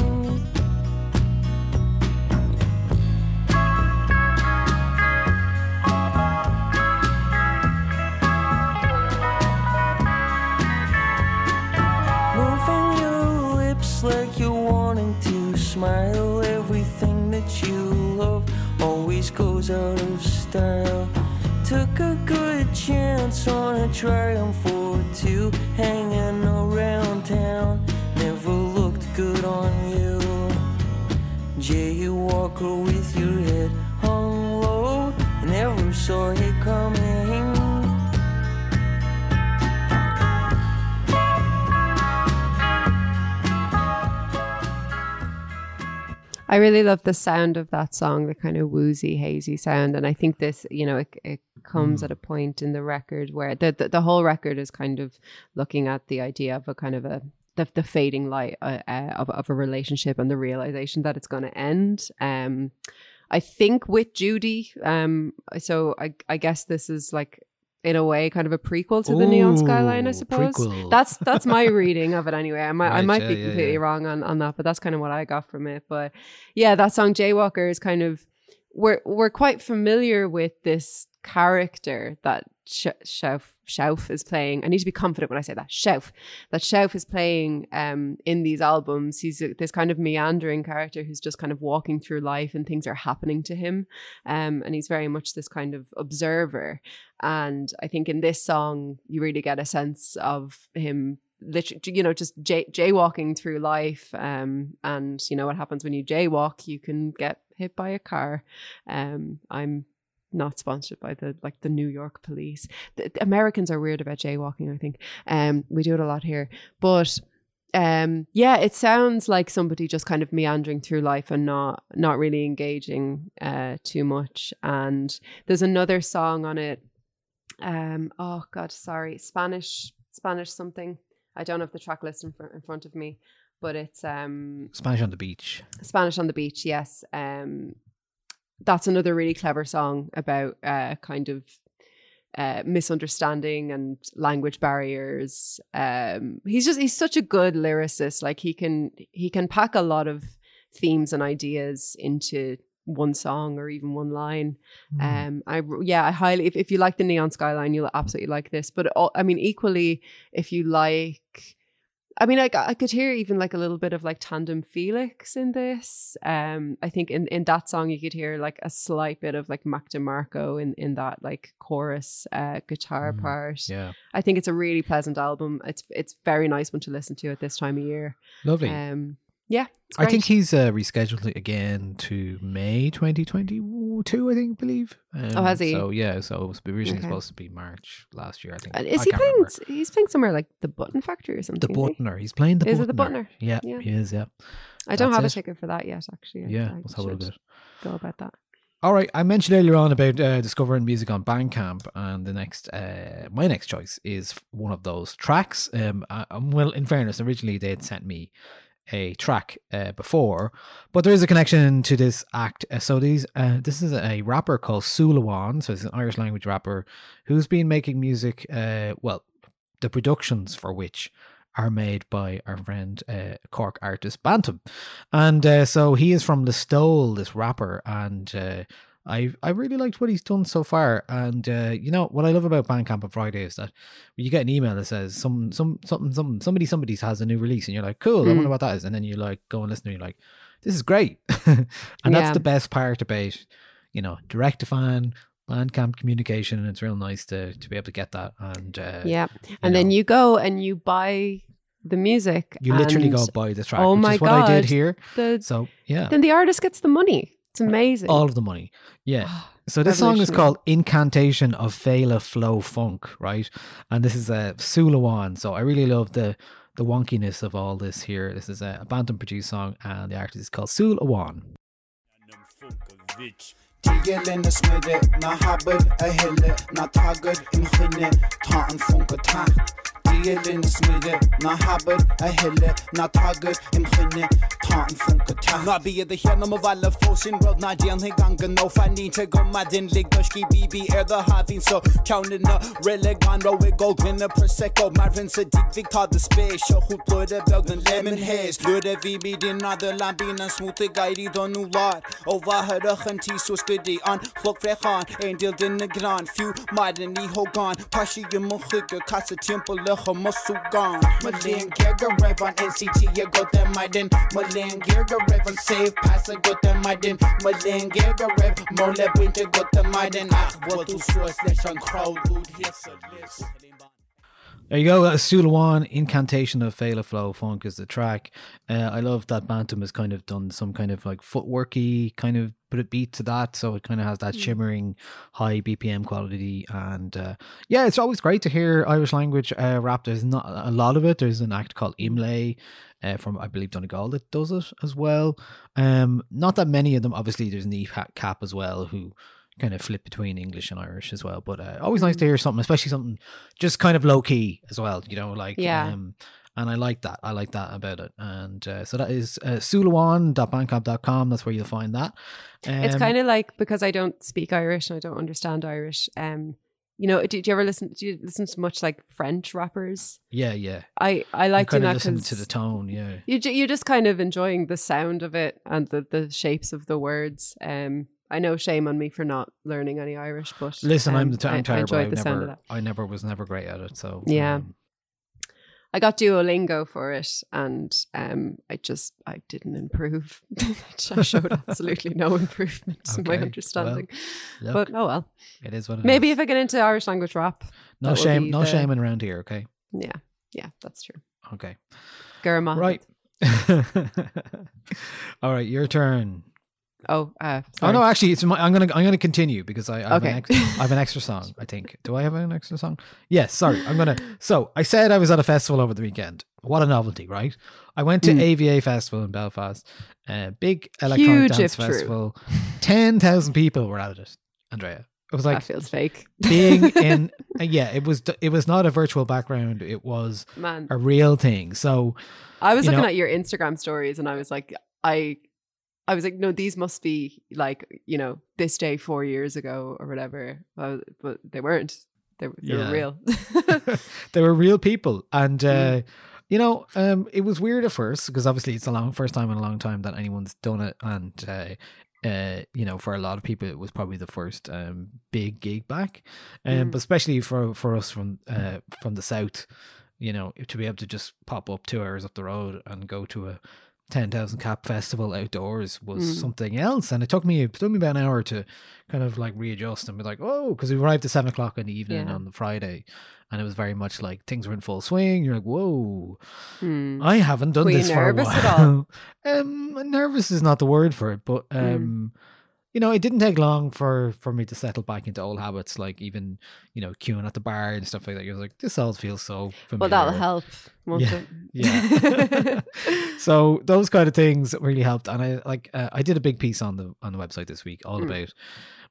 Moving your lips like you're wanting to smile. Everything that you love always goes out of style. Took a good chance on a triumph or two, hanging around town. Never looked good on you. Jaywalker with your head hung low. You never saw it coming. I really love the sound of that song, the kind of woozy, hazy sound. And I think this, you know, it, it comes mm. at a point in the record where the, the the whole record is kind of looking at the idea of a kind of a the, the fading light uh, uh, of of a relationship and the realization that it's going to end. Um, I think with Judy, um, so I I guess this is like in a way kind of a prequel to the Neon Skyline, I suppose. prequel. That's that's my reading of it anyway. I might I might yeah, be completely yeah. wrong on, on that, but that's kind of what I got from it. But yeah, that song Jaywalker is kind of we're we're quite familiar with this character that Sh- Shauf Shauf is playing. I need to be confident when I say that. Shelf. that Shelf is playing um, in these albums. He's a, this kind of meandering character who's just kind of walking through life and things are happening to him. Um, and he's very much this kind of observer. And I think in this song, you really get a sense of him literally you know just jay- jaywalking through life um and you know what happens when you jaywalk you can get hit by a car um i'm not sponsored by the like the New York police. The, the Americans are weird about jaywalking, I think. Um we do it a lot here. But um yeah, it sounds like somebody just kind of meandering through life and not not really engaging uh too much. And there's another song on it. Um oh god, sorry. Spanish Spanish something. I don't have the track list in, fr- in front of me, but it's um Spanish on the beach. Spanish on the beach, yes. Um, that's another really clever song about uh, kind of uh, misunderstanding and language barriers. Um, he's just he's such a good lyricist. Like he can he can pack a lot of themes and ideas into one song or even one line. Um, I yeah, I highly if, if you like the Neon Skyline, you'll absolutely like this. But all, I mean, equally, if you like I mean, I, I could hear even like a little bit of like Tandem Felix in this. Um, I think in, in that song you could hear like a slight bit of like Mac DeMarco in, in that like chorus uh, guitar part. Yeah. I think it's a really pleasant album. It's it's very nice one to listen to at this time of year. Lovely. Um, yeah, I think he's uh, rescheduled it again to May 2022, I think, believe. Um, Oh, has he? So, yeah, so it was originally Okay. supposed to be March last year, I think. Uh, I is he playing? remember. He's playing somewhere like the Button Factory or something. The Buttoner. he? He's playing the Is Butner. it the Butner? Yeah, Yeah. he is, yeah. I don't have a ticket for that yet. Actually, I- Yeah, I let's have a should. Go about that. All right, I mentioned earlier on about uh, discovering music on Bandcamp, and the next, uh, my next choice is one of those tracks. Um, I, um, well, in fairness, originally they had sent me a track uh, before, but there is a connection to this act. Uh, so these, uh, this is a rapper called Súil Amháin, so it's an Irish language rapper who's been making music. Uh, well, the productions for which are made by our friend uh, Cork artist Bantam, and uh, so he is from Listowel, this rapper, and I I really liked what he's done so far. And uh, you know what I love about Bandcamp on Friday is that you get an email that says some some something some somebody somebody has a new release, and you're like, cool, I Mm. wonder what that is, and then you like go and listen, and you're like, this is great, and that's the best part about you know direct to fan. Bandcamp communication, and it's real nice to to be able to get that. And uh, yeah, and then you go and you buy the music. you literally go buy the track, Oh which my is what god! I did here. The, So yeah, then the artist gets the money. It's amazing. all of the money. Yeah. Ah, so this song is called Incantation of Fela Flow Funk, right? And this is uh, a Súil Amháin. So I really love the the wonkiness of all this here. This is a, a Bantam produced song and the artist is called Súil Amháin. Digelene smidde, na habber a helle, na tagger im Regeringens snurre När naar är hälle, när taggar en skinne Ta en funka ta När vi är det hemma med alla få sin road När gen i gangen no fan inte gomma din Ski bibi är de havin så Counterna relegan ro i gold Vinner prosecco. Marvin Sadiq vi tar de spes Och hot blöde lemon haze. Lörde vi med din nader lambinen Smotiga i de nu lar Och vad hör öchen tis så skuddi an Flock frächan, en del din negran Few maden i hogan Pashi i mun skygge, kassa tempel løkha mo sugan. Malin gerga revan NCT, jeg går dem maiden, Malin gerga revan save, passe går dem maiden, Malin gerga rev, måle winter går dem maiden, ach, what du så slashan crowd, ud hisse list. There you go. Uh, Súil Amháin, Incantation of Fela Flow Funk is the track. Uh, I love that Bantam has kind of done some kind of like footworky kind of put a beat to that, so it kind of has that shimmering high BPM quality. And uh, yeah, it's always great to hear Irish language uh, rap. There's not a lot of it. There's an act called Imlay uh, from I believe Donegal that does it as well. Um, not that many of them. Obviously, there's Neve Cap as well who kind of flip between English and Irish as well. But uh, always nice to hear something, especially something just kind of low key as well. You know, like Yeah. Um, and I like that. I like that about it. And uh, so that is uh, sulawan.bandcamp.com. That's where you'll find that. it's Um, kind of like because I don't speak Irish and I don't understand Irish. Um, you know, do, do you ever listen? Do you listen to much like French rappers? yeah, yeah. I I like doing that listen to the tone. Yeah, you you're just kind of enjoying the sound of it and the the shapes of the words. Um, I know shame on me for not learning any Irish, but Listen, I'm um, the t- I- I'm I terrible. I, enjoyed the sound of never, that. I never was never great at it. So Yeah. um, I got Duolingo for it, and um, I just I didn't improve. I showed absolutely no improvement in my understanding. well, but oh well. it is what it Maybe is. if I get into Irish language rap, no shame, no the- shaming around here. Okay, Yeah, yeah, that's true. okay, Gurma. right. All right, your turn. Oh, uh, Oh no, actually, it's my, I'm gonna I'm gonna continue because I, I have Okay. an ex, I have an extra song. I think. Do I have an extra song? Yes. Sorry, I'm gonna. So I said I was at a festival over the weekend. What a novelty, right? I went to Mm. AVA Festival in Belfast. Uh, big electronic Huge, dance festival. Ten thousand people were at it. Andrea, it was like that feels fake. being in. uh, yeah, it was. It was not a virtual background. It was Man, a real thing. So I was looking know- at your Instagram stories, and I was like, I, I was like, no, these must be like you know this day four years ago or whatever. But, but they weren't. They, were- they Yeah. were real. they were real people and Mm. uh you know um it was weird at first because obviously it's a long first time in a long time that anyone's done it and uh uh, you know, for a lot of people, it was probably the first um, big gig back, um, Mm. but especially for for us from uh, from the south, you know, to be able to just pop up two hours up the road and go to a ten thousand cap festival outdoors was Mm. something else, and it took me it took me about an hour to kind of like readjust and be like, oh, because we arrived at seven o'clock in the evening Yeah. on the Friday, and it was very much like things were in full swing. You're like, whoa, Hmm. I haven't done Were this for a while. um, nervous is not the word for it, but Mm. You know, it didn't take long for for me to settle back into old habits, like even you know queuing at the bar and stuff like that. You're like, this all feels so familiar. Well, that'll help, won't Yeah, it? yeah. so those kind of things really helped, and I like uh, I did a big piece on the on the website this week all Mm. about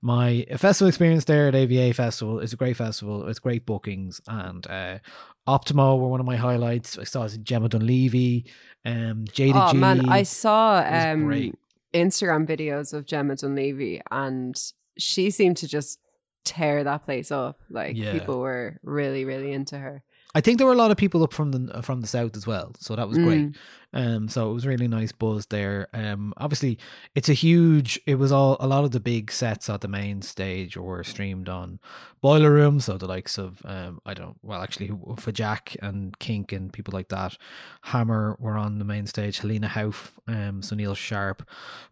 my festival experience there at AVA Festival. It's a great festival. It's great bookings, and uh, Optimo were one of my highlights. I saw Gemma Dunleavy, um, Jada oh man, I saw um, great. Instagram videos of Gemma Dunleavy, and she seemed to just tear that place up. Like Yeah. people were really, really into her. I think there were a lot of people up from the from the south as well, so that was great. Mm. Um, so it was really nice buzz there. Um, obviously it's a huge. It was all a lot of the big sets at the main stage were streamed on Boiler Room, so the likes of um, I don't well actually for Jack and Kink and people like that. Hammer were on the main stage. Helena Hauff, um, Sunil Sharpe.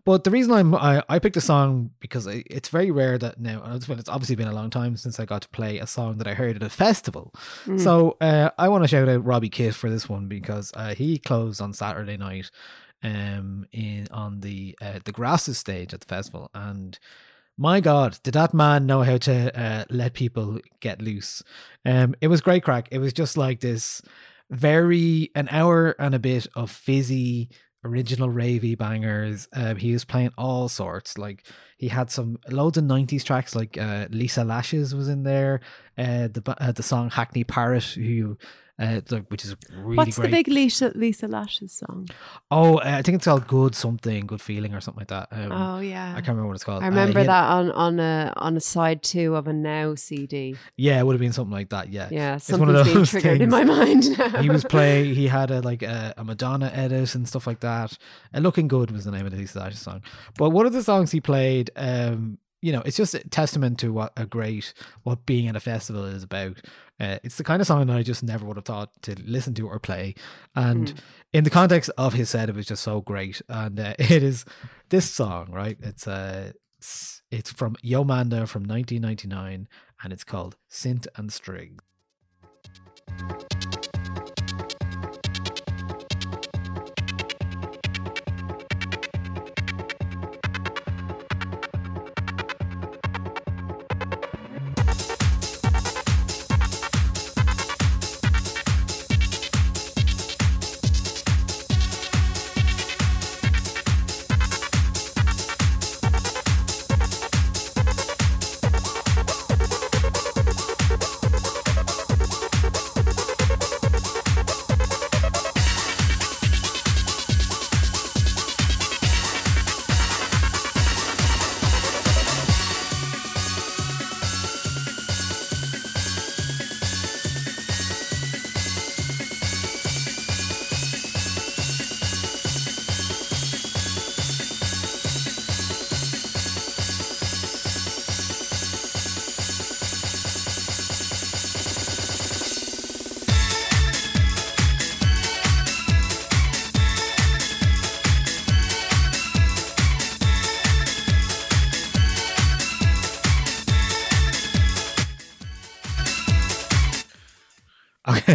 But the reason I'm I, I picked a song because I, it's very rare that now and it's obviously been a long time since I got to play a song that I heard at a festival. Mm. So uh, I want to shout out Robbie Kitt for this one because uh, he closed on Saturday night um in on the uh, the grasses stage at the festival and my god did that man know how to uh, let people get loose? Um it was great crack. It was just like this very an hour and a bit of fizzy original ravey bangers. Um he was playing all sorts. Like he had some loads of 90s tracks like uh lisa lashes was in there uh the uh, the song hackney parrot who uh which is really What's great the big Lisa Lisa Lashes song? Oh, uh, I think it's called Good Something, Good Feeling, or something like that. Um, oh yeah, I can't remember what it's called. I Uh, remember he had- that on on a on a side two of a Now CD. Yeah, it would have been something like that. Yeah, Yeah, It's one of something's being those triggered in my mind now. he was play. He had a like a, a Madonna edit and stuff like that. And Looking Good was the name of the Lisa Lashes song. But one of the songs he played, um, you know, it's just a testament to what a great what being at a festival is about. Uh, it's the kind of song that I just never would have thought to listen to or play. And Mm. in the context of his set, it was just so great. And uh, it is this song, right? It's uh, it's from Yomanda from 1999, and it's called Synth and Strings.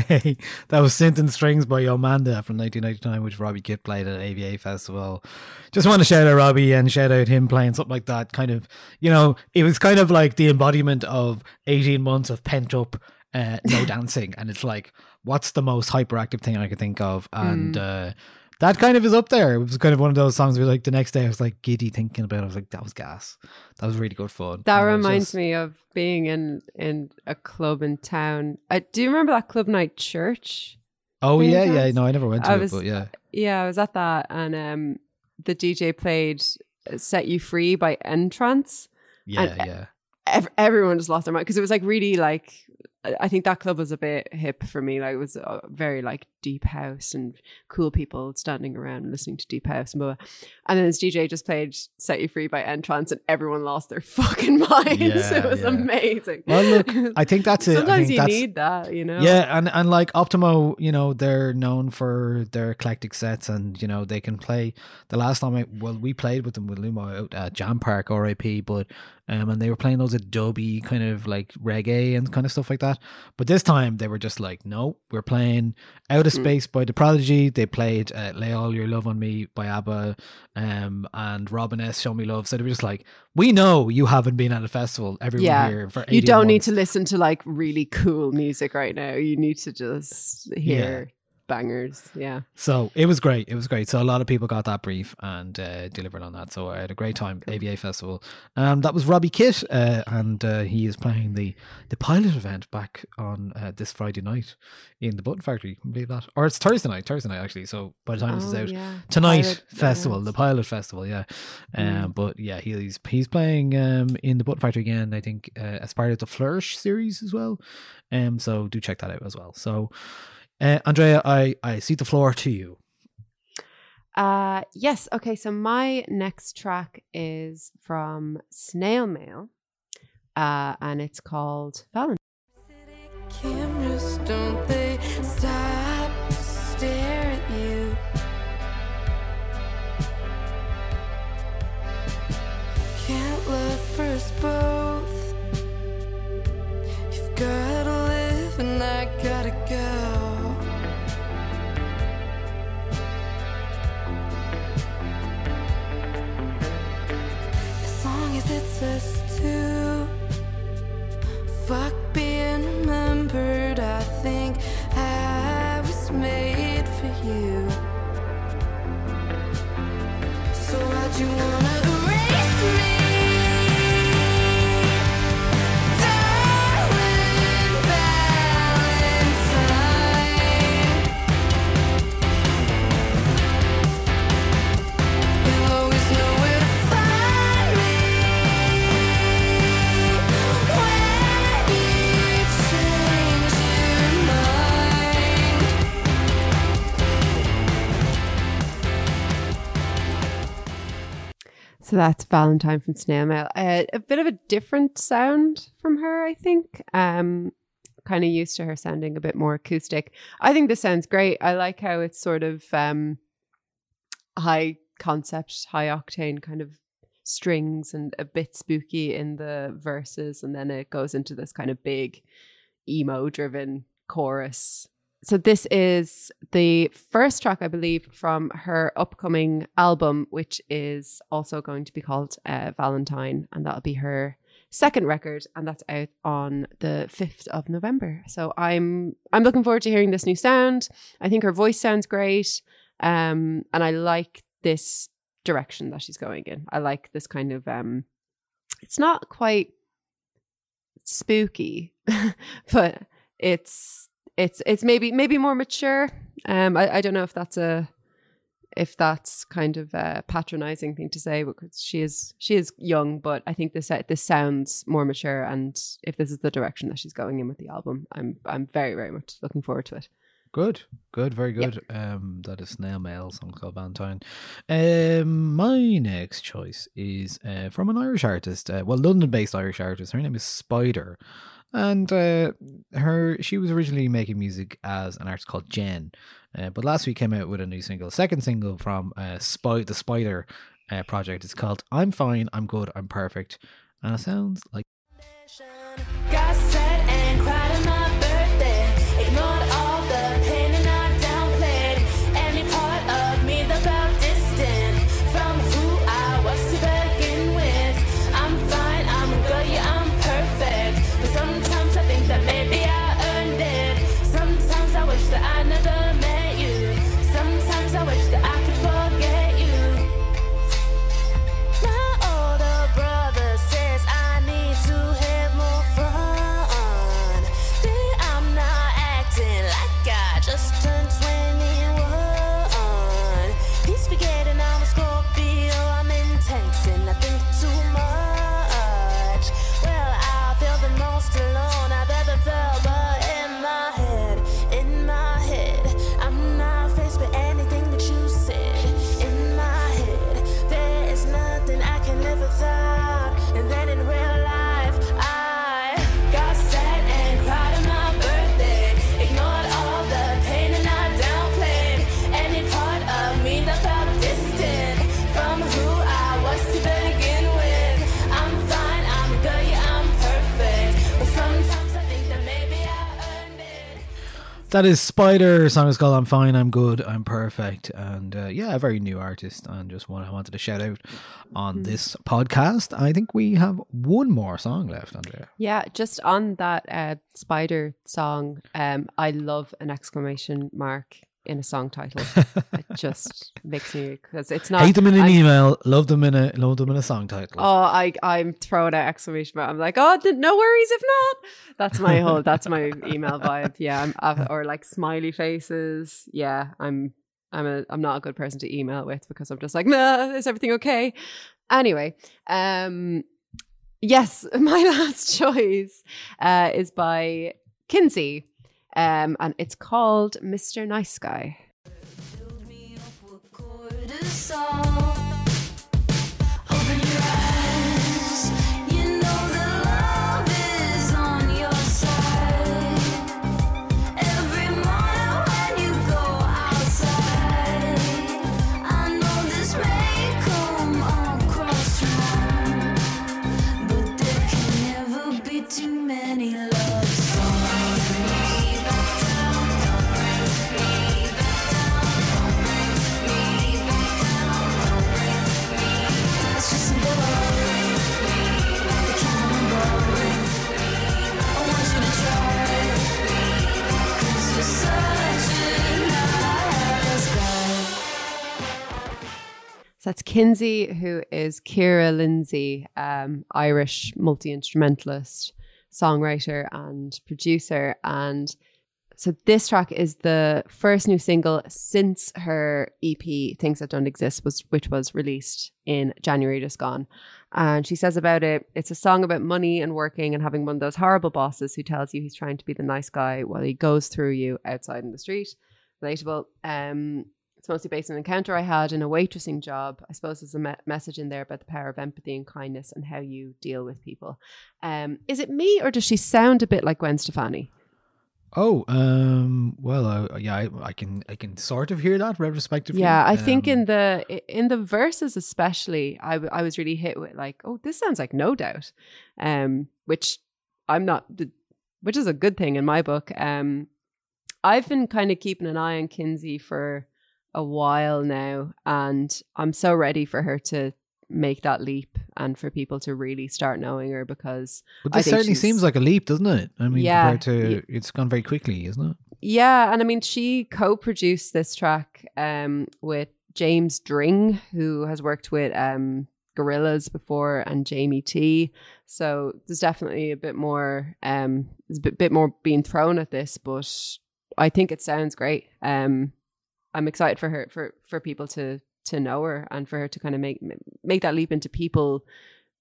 That was Synth and Strings by Yomanda from 1999, which Robbie Kitt played at AVA Festival. Just want to shout out Robbie and shout out him playing something like that. Kind of, you know, it was kind of like the embodiment of 18 months of pent up uh, no dancing. And it's like, what's the most hyperactive thing I could think of? And uh, that kind of is up there. It was kind of one of those songs where, like, the next day I was like giddy thinking about it. I was like, that was gas. That was really good fun. That And reminds just- me of being in in a club in town. I do you remember that club night church? Oh, yeah, yeah. No, I never went to I it, was- but yeah. Yeah, I was at that, and um, the DJ played "Set You Free" by N-Trance. Yeah, yeah. Ev- everyone just lost their mind because it was like really like I think that club was a bit hip for me. Like it was uh, very like deep house and cool people standing around listening to deep house and blah. blah. And then this DJ just played "Set You Free" by N-Trance, and everyone lost their fucking minds. Yeah, it was yeah. amazing. Well, look, I think that's it. I Sometimes think you that's, need that, you know. Yeah, and and like Optimo, you know, they're known for their eclectic sets, and you know they can play. The last time I well, we played with them with Lumo out at Jam Park, RIP, but um, and they were playing those Adobe kind of like reggae and kind of stuff like that. But this time they were just like, no, we're playing Out of Space by The Prodigy. They played uh, Lay All Your Love on Me by ABBA, um, and Robin S. Show Me Love. So they were just like, we know you haven't been at a festival, every yeah. here for you don't need to listen to like really cool music right now. You need to just hear bangers. Yeah. So it was great. It was great. So a lot of people got that brief and uh, delivered on that. So I had a great time. AVA Festival. Um, that was Robbie Kitt, uh, and uh, he is playing the the pilot event back on uh, this Friday night in the Button Factory. You can believe that? Or it's Thursday night. Thursday night actually. So by the time this is Oh, out yeah. tonight, Pilot festival, event. the pilot festival. Yeah. Um, Mm. but yeah, he, he's he's playing um in the Button Factory again. I think uh, as part of the Flourish series as well. Um, so do check that out as well. So. Uh, Andrea, I, I cede the floor to you. Uh yes. Okay, so my next track is from Snail Mail. Uh and it's called Valentine. Cameras, don't As long as it's us two. Fuck So that's Valentine from Snail Mail. Uh, a bit of a different sound from her, I think. Um, kind of used to her sounding a bit more acoustic. I think this sounds great. I like how it's sort of um, high concept, high octane kind of strings and a bit spooky in the verses, and then it goes into this kind of big emo driven chorus. So this is the first track, I believe, from her upcoming album, which is also going to be called uh, Valentine, and that'll be her second record, and that's out on the fifth of November. So I'm I'm looking forward to hearing this new sound. I think her voice sounds great, um, and I like this direction that she's going in. I like this kind of um, it's not quite spooky, but it's it's it's maybe maybe more mature. Um, I, I don't know if that's a if that's kind of a patronizing thing to say because she is she is young, but I think this this sounds more mature. And if this is the direction that she's going in with the album, I'm I'm very very much looking forward to it. Good, good, very good. Um, that is Snail Mail, song called Valentine. Um, my next choice is uh, from an Irish artist, uh, well, London-based Irish artist. Her name is Spider, and uh, her she was originally making music as an artist called Jen, uh, but last week came out with a new single, second single from uh, Spy the Spider uh, project. It's called "I'm Fine, I'm Good, I'm Perfect," and it sounds like. That is Spider. Song is called "I'm Fine, I'm Good, I'm Perfect," and uh, yeah, a very new artist, and just one I wanted to shout out on this podcast. I think we have one more song left, Andrea. Yeah, just on that uh, spider song, um, I love an exclamation mark in a song title. it just makes me because it's not Hate them in an I'm- email, love them in a love them in a song title. Oh, I I'm throwing out exclamation mark. I'm like, oh, no worries if not. That's my whole. That's my email vibe. Yeah, I'm or like smiley faces. Yeah, I'm I'm a I'm not a good person to email with because I'm just like, nah, is everything okay? Anyway, um, yes, my last choice uh, is by Kynsy, um, and it's called Mr. Nice Guy. cortisol. Open that's Kynsy, who is Kira Lindsay, um, Irish multi instrumentalist, songwriter, and producer. And so this track is the first new single since her EP "Things That Don't Exist," was which was released in January just gone. And she says about it, it's a song about money and working and having one of those horrible bosses who tells you he's trying to be the nice guy while he goes through you outside in the street. Relatable. Um, it's mostly based on an encounter I had in a waitressing job. I suppose there's a me- message in there about the power of empathy and kindness and how you deal with people. Um, is it me or does she sound a bit like Gwen Stefani? Oh, um, well, uh, yeah, I, I can I can sort of hear that retrospectively. Yeah, I think Um, in the in the verses especially, I, w- I was really hit with like, oh, this sounds like No Doubt, um, which I'm not, the, which is a good thing in my book. Um, I've been kind of keeping an eye on Kynsy for a while now, and I'm so ready for her to make that leap and for people to really start knowing her because But this certainly seems like a leap, doesn't it? I mean, Yeah, compared to it's gone very quickly, isn't it? Yeah, and I mean, she co-produced this track um, with James Dring, who has worked with um, Gorillaz before, and Jamie T. So there's definitely a bit more, um, there's a bit, bit more being thrown at this, but I think it sounds great. Um, I'm excited for her for for people to to know her and for her to kind of make make that leap into people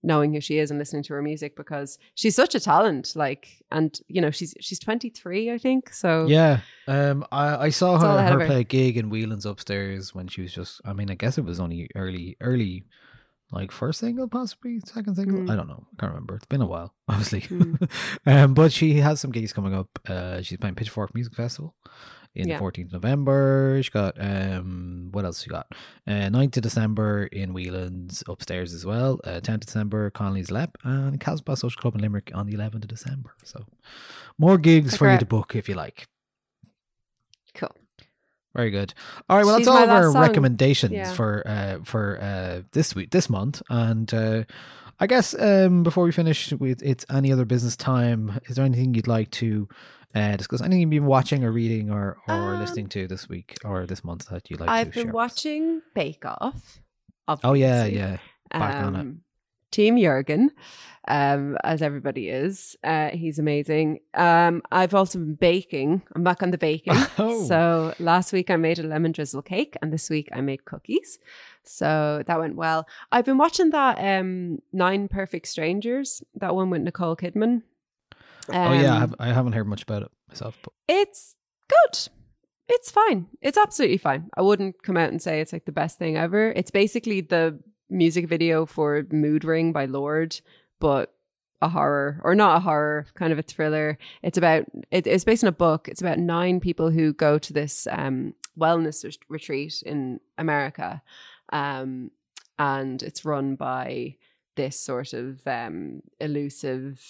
knowing who she is and listening to her music because she's such a talent like and you know she's she's 23 i think so Yeah, um, I, I saw her, her her. play a gig in Whelan's upstairs when she was just. I mean, I guess it was only early, early, like first single, possibly second single. Mm. I don't know. I can't remember. It's been a while, obviously. um, but she has some gigs coming up. Uh, she's playing Pitchfork Music Festival in Yeah. 14th November. She got um, what else she got? Uh, 9th of December in Whelan's upstairs as well. Uh, 10th December Connolly's Lep and Kasbah Social Club in Limerick on the 11th of December. So more gigs for you to book if you like. Cool. Very good. All right, well She's that's all of our song. recommendations Yeah. for uh for uh this week this month and uh I guess um before we finish with it's any other business time, is there anything you'd like to uh discuss? Anything you've been watching or reading or or listening to this week or this month that you'd like Um, I've been watching Bake Off. Oh yeah, yeah. Back on it. Um, Team Jurgen, um, as everybody is. Uh, he's amazing. Um, I've also been baking. I'm back on the baking. Oh. So last week I made a lemon drizzle cake, and this week I made cookies. So that went well. I've been watching that um, Nine Perfect Strangers, that one with Nicole Kidman. Oh yeah, I, Um, have, I haven't heard much about it myself. But it's good. It's fine. It's absolutely fine. I wouldn't come out and say it's like the best thing ever. It's basically the music video for Mood Ring by Lorde, but a horror or not a horror, kind of a thriller. It's about it, it's based on a book. It's about nine people who go to this um, wellness ret- retreat in America, um, and it's run by this sort of um, elusive,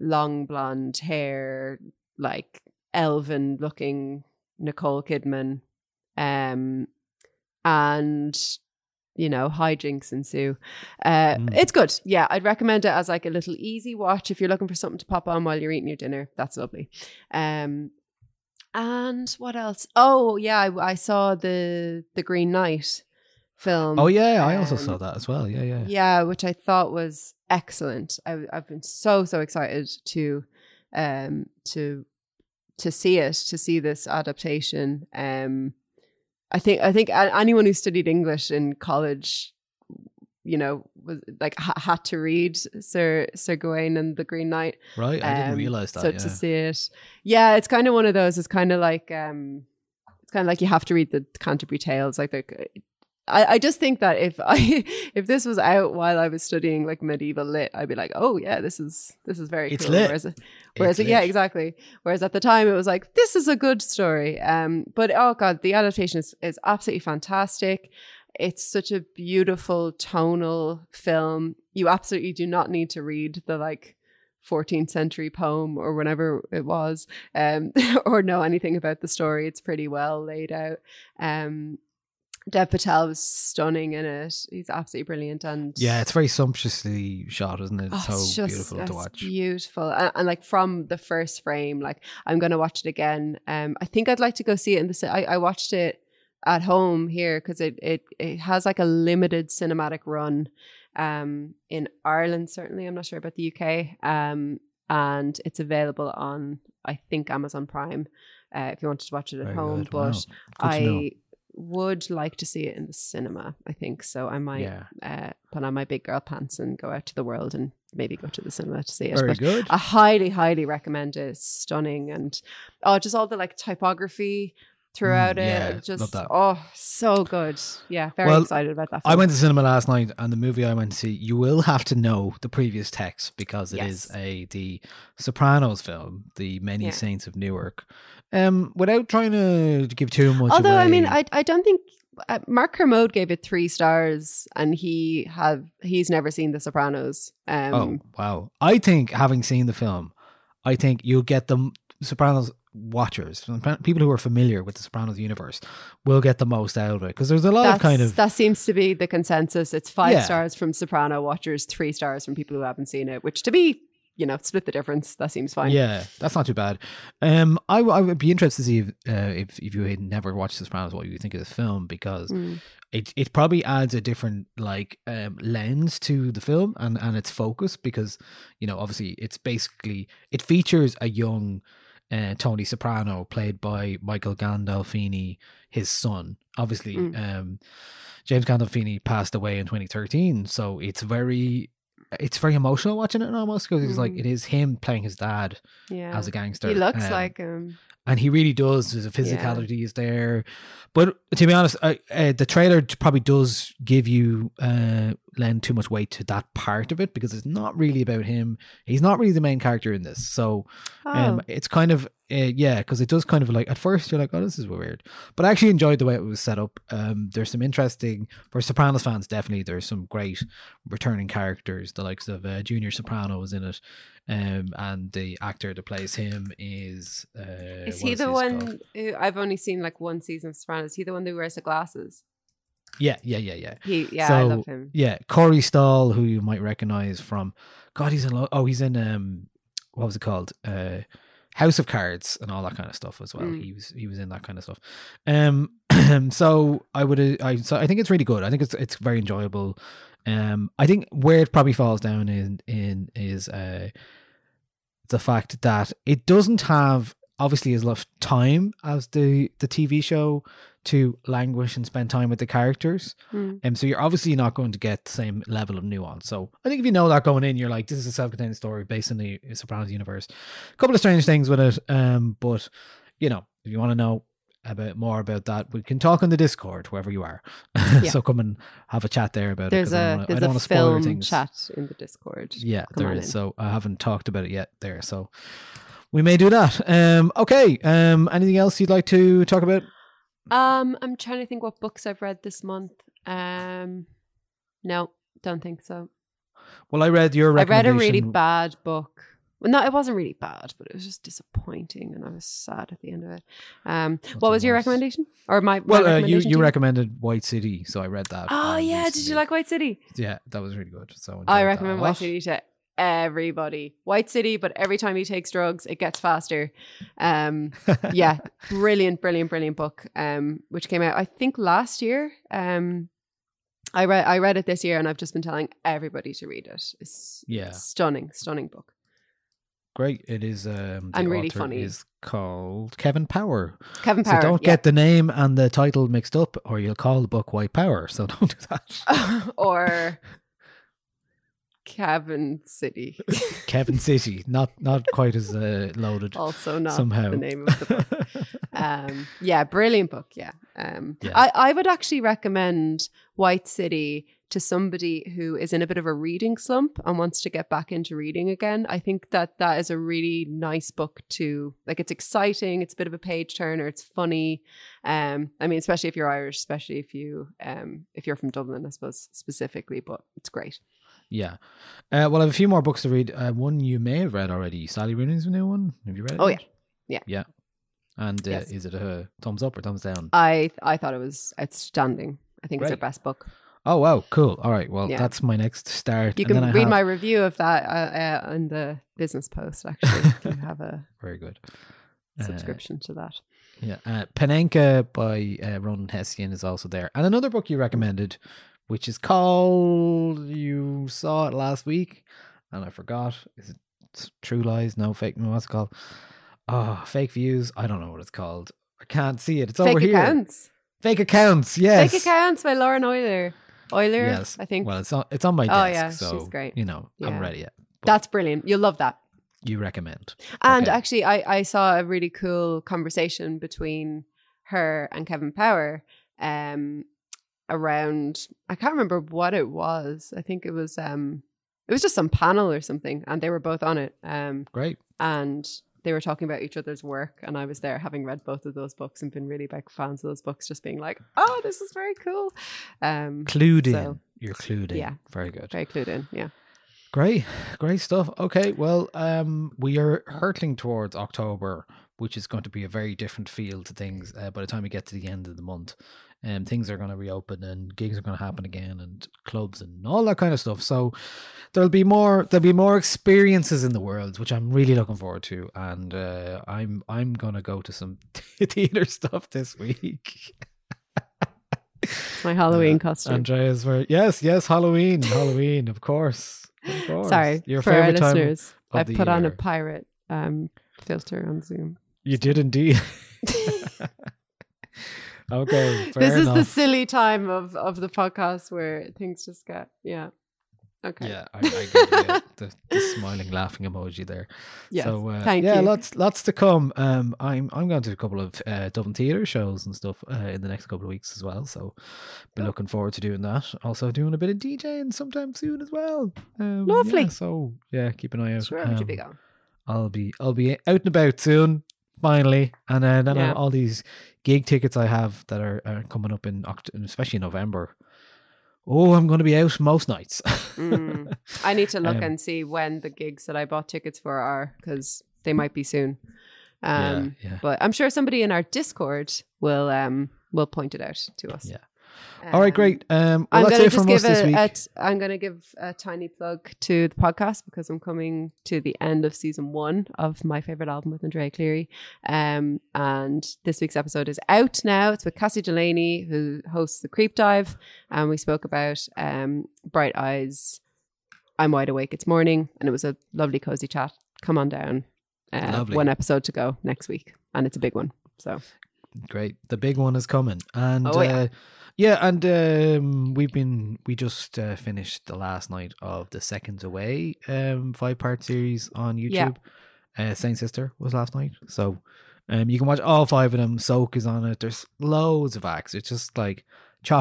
long blonde hair, like elven looking Nicole Kidman. Um, and you know, hijinks ensue. Uh, Mm. It's good. Yeah, I'd recommend it as like a little easy watch if you're looking for something to pop on while you're eating your dinner. That's lovely. Um, and what else? Oh yeah, I, I saw the the Green Knight film. Oh yeah, I also um, saw that as well. Yeah, yeah. Yeah, which I thought was excellent. I, I've been so so excited to um to to see it, to see this adaptation. Um, I think I think anyone who studied English in college, you know, was like ha- had to read Sir Sir Gawain and the Green Knight. Right, I didn't Um, realize that. So yeah. to see it, yeah, it's kind of one of those. It's kind of like um, it's kind of like you have to read the Canterbury Tales. Like the, I, I just think that if I if this was out while I was studying like medieval lit, I'd be like, oh yeah, this is this is very It's cool. lit. Whereas, whereas It's yeah, exactly. Whereas at the time it was like, this is a good story. Um, but oh god, the adaptation is is absolutely fantastic. It's such a beautiful tonal film. You absolutely do not need to read the like 14th century poem or whenever it was um or know anything about the story it's pretty well laid out um Dev Patel was stunning in it he's absolutely brilliant and Yeah, it's very sumptuously shot, isn't it? Oh, so it's just- beautiful to watch. Beautiful, and, and like from the first frame, like I'm gonna watch it again. Um, I think I'd like to go see it in the. I, I watched it at home here because it it it has like a limited cinematic run, um, in Ireland. Certainly, I'm not sure about the UK. Um, and it's available on I think Amazon Prime. Uh, if you wanted to watch it at Very home, good. But know. I would like to see it in the cinema. I think so. I might Yeah. uh, put on my big girl pants and go out to the world and maybe go to the cinema to see it. Very But good. I highly, highly recommend it. It's stunning and oh, just all the like typography throughout Mm, it. yeah, love just oh, so good. Yeah, very Well, excited about that. I went to cinema last night, and the movie I went to see, you will have to know the previous text because it is Yes. a the Sopranos film, The Many Yeah. Saints of Newark. Um, without trying to give too much. Although I mean, I I don't think uh, Mark Kermode gave it three stars, and he have he's never seen The Sopranos. Um, oh wow! I think having seen the film, I think you'll get the Sopranos watchers, people who are familiar with the Sopranos universe, will get the most out of it because there's a lot that's, of kind of that seems to be the consensus. It's five Yeah. stars from Soprano watchers, three stars from people who haven't seen it. Which to me, you know, split the difference. That seems fine. Yeah, that's not too bad. Um, I, I would be interested to see if, uh, if if you had never watched The Sopranos, what you think of this film because Mm. it it probably adds a different like um, lens to the film and and its focus because you know obviously it's basically it features a young uh, Tony Soprano played by Michael Gandolfini, his son. Obviously, Mm. um, James Gandolfini passed away in 2013, so it's very it's very emotional watching it almost because it's like Mm. it is him playing his dad Yeah. as a gangster. He looks um, like him. and he really does. There's a physicality is there, but to be honest, I, uh, the trailer probably does give you uh, lend too much weight to that part of it because it's not really about him. He's not really the main character in this, so um, Oh. it's kind of uh, yeah, because it does kind of like at first you're like, oh, this is weird, but I actually enjoyed the way it was set up. Um, there's some interesting for Sopranos fans. Definitely, there's some great returning characters. The likes of uh, Junior Soprano is in it, um, and the actor that plays him is uh, Is he the one called? who I've only seen like one season of Sopranos? Is he the one who wears the glasses? Yeah, yeah, yeah, yeah. He, yeah, so, I love him. Yeah, Corey Stoll, who you might recognize from God, he's in. lo- Oh, he's in. Um, what was it called? Uh, House of Cards and all that kind of stuff as well. Mm. He was he was in that kind of stuff. Um, so I would uh, I so I think it's really good. I think it's it's very enjoyable. Um, I think where it probably falls down in in is uh the fact that it doesn't have obviously as much time as the the TV show to languish and spend time with the characters. Mm. Um, so you're obviously not going to get the same level of nuance. So I think if you know that going in, you're like, this is a self-contained story based in the Sopranos universe. A couple of strange things with it, um, but you know, if you want to know about more about that, we can talk on the Discord wherever you are. Yeah. so come and have a chat there about There's it. I a wanna- I there's don't a want to spoil film things. chat in the Discord. Yeah, Come there is. in. So I haven't talked about it yet there. So we may do that. Um, okay. Um, anything else you'd like to talk about? Um, I'm trying to think what books I've read this month. Um, no, don't think so. Well, I read your I read a really bad book Well, no, it wasn't really bad, but it was just disappointing, and I was sad at the end of it. Um, That's what was your worse. recommendation? Or my, my Well, uh, you you recommended White City, so I read that. Oh yeah, did you like White City? Yeah, that was really good. So I a recommend White. City to everybody. White City, but every time he takes drugs, it gets faster. Um, yeah, brilliant, brilliant, brilliant book. Um, which came out I think last year. Um, I read I read it this year, and I've just been telling everybody to read it. It's Yeah. stunning, stunning book. Great. It is. Um, And really funny. Is called Kevin Power. Kevin Power. So don't yeah. get the name and the title mixed up, or you'll call the book White Power. So don't do that. or Kevin City. Kevin City, not not quite as uh, loaded. also not somehow. the name of the book. um, yeah, brilliant book. Yeah. Um, Yeah. I, I would actually recommend White City to somebody who is in a bit of a reading slump and wants to get back into reading again. I think that that is a really nice book to like. It's exciting. It's a bit of a page turner. It's funny. Um, I mean, especially if you're Irish, especially if you um if you're from Dublin, I suppose specifically. But it's great. Yeah. Uh, well, I have a few more books to read. Uh, one you may have read already. Sally Rooney's new one. Have you read it? Oh yeah, yeah. Yeah. And uh, Yes. is it a thumbs up or thumbs down? I I thought it was outstanding. I think it's her best book. oh wow, cool. All right. Well, Yeah. that's my next start. You And then can read have- my review of that uh, uh, in the business post. Actually, you have a Very good. Uh, subscription to that. Yeah, uh, Panenka by uh, Ronan Hession is also there, and another book you recommended, which is called. You saw it last week, and I forgot. Is it True Lies? No, fake. No, what's it called? Oh, fake views. I don't know what it's called. I can't see it. It's Fake over here. Fake accounts. Fake accounts. Yes. Fake accounts by Lauren Oyler. Oyler, Yes. I think. Well, it's on. It's on my desk. Oh, yeah, so she's great. You know, I'm ready. Yet. That's brilliant. You'll love that. You recommend? And Okay. actually, I, I saw a really cool conversation between her and Kevin Power um, around, I can't remember what it was. I think it was, um, it was just some panel or something, and they were both on it. Um, Great. and they were talking about each other's work and i was there having read both of those books and been really big fans of those books just being like oh this is very cool um Clued in. so, You're clued in. yeah. Very good. very clued in yeah Great, great stuff. Okay, well, um, we are hurtling towards October, which is going to be a very different feel to things. Uh, by the time we get to the end of the month, um, things are going to reopen and gigs are going to happen again, and clubs and all that kind of stuff. So there'll be more, there'll be more experiences in the world, which I'm really looking forward to. And uh, I'm, I'm going to go to some theater stuff this week. my halloween costume Andrea's very yes, yes, Halloween, Halloween, of course. Of course. sorry Your for our favorite time listeners i put on a pirate um filter on zoom You did indeed. okay. This is enough. the silly time of of the podcast where things just get yeah okay Yeah, I, I get the, the, the smiling, laughing emoji there. Yes, So uh, thank yeah, you. lots lots to come. Um, I'm I'm going to a couple of uh, Dublin theatre shows and stuff uh, in the next couple of weeks as well. So, been looking forward to doing that. Also doing a bit of DJing sometime soon as well. Um, yeah, Lovely. so yeah, keep an eye out. sure would you be Um, going I'll be I'll be out and about soon, finally, and uh, then Yeah. all these gig tickets I have that are, are coming up in Oct- especially November. Oh, I'm going to be out most nights. Mm. I need to look Um, and see when the gigs that I bought tickets for are because they might be soon. Yeah, Um, yeah. But I'm sure somebody in our Discord will um will point it out to us. Yeah. All right, Um, great. Um, well, I'm that's gonna it just from give us this a, week. a t- I'm going to give a tiny plug to the podcast because I'm coming to the end of season one of my favorite album with Andrea Cleary. Um, and this week's episode is out now. It's with Cassie Delaney, who hosts the Creep Dive, and we spoke about um, Bright Eyes. I'm wide awake. It's morning, and it was a lovely, cozy chat. Come on down. Uh, one episode to go next week, and it's a big one. So Great. The big one is coming. And Oh, yeah. uh, yeah, and um, we've been we just uh, finished the last night of the Seconds Away um five part series on Yeah. YouTube. Uh Saint Sister was last night. So um you can watch all five of them. Soak is on it. There's loads of acts. It's just like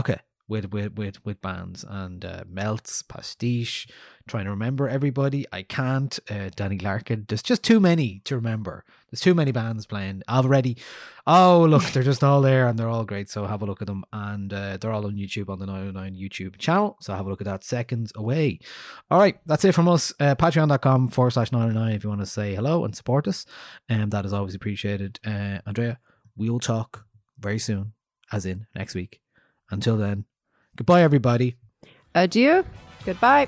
it. With with with, with bands. And uh, melts pastiche trying to remember everybody i can't uh, danny larkin. There's just too many to remember. There's too many bands playing already. Oh look they're just all there and they're all great. So have a look at them. And uh, they're all on youtube on the Nialler9 youtube channel. So have a look at that seconds away. All right that's it from us. Uh, patreon.com forward slash Nialler9 if you want to say hello and support us. And um, that is always appreciated. Uh, andrea we will talk very soon as in next week. Until then Goodbye, everybody. Adieu. Goodbye.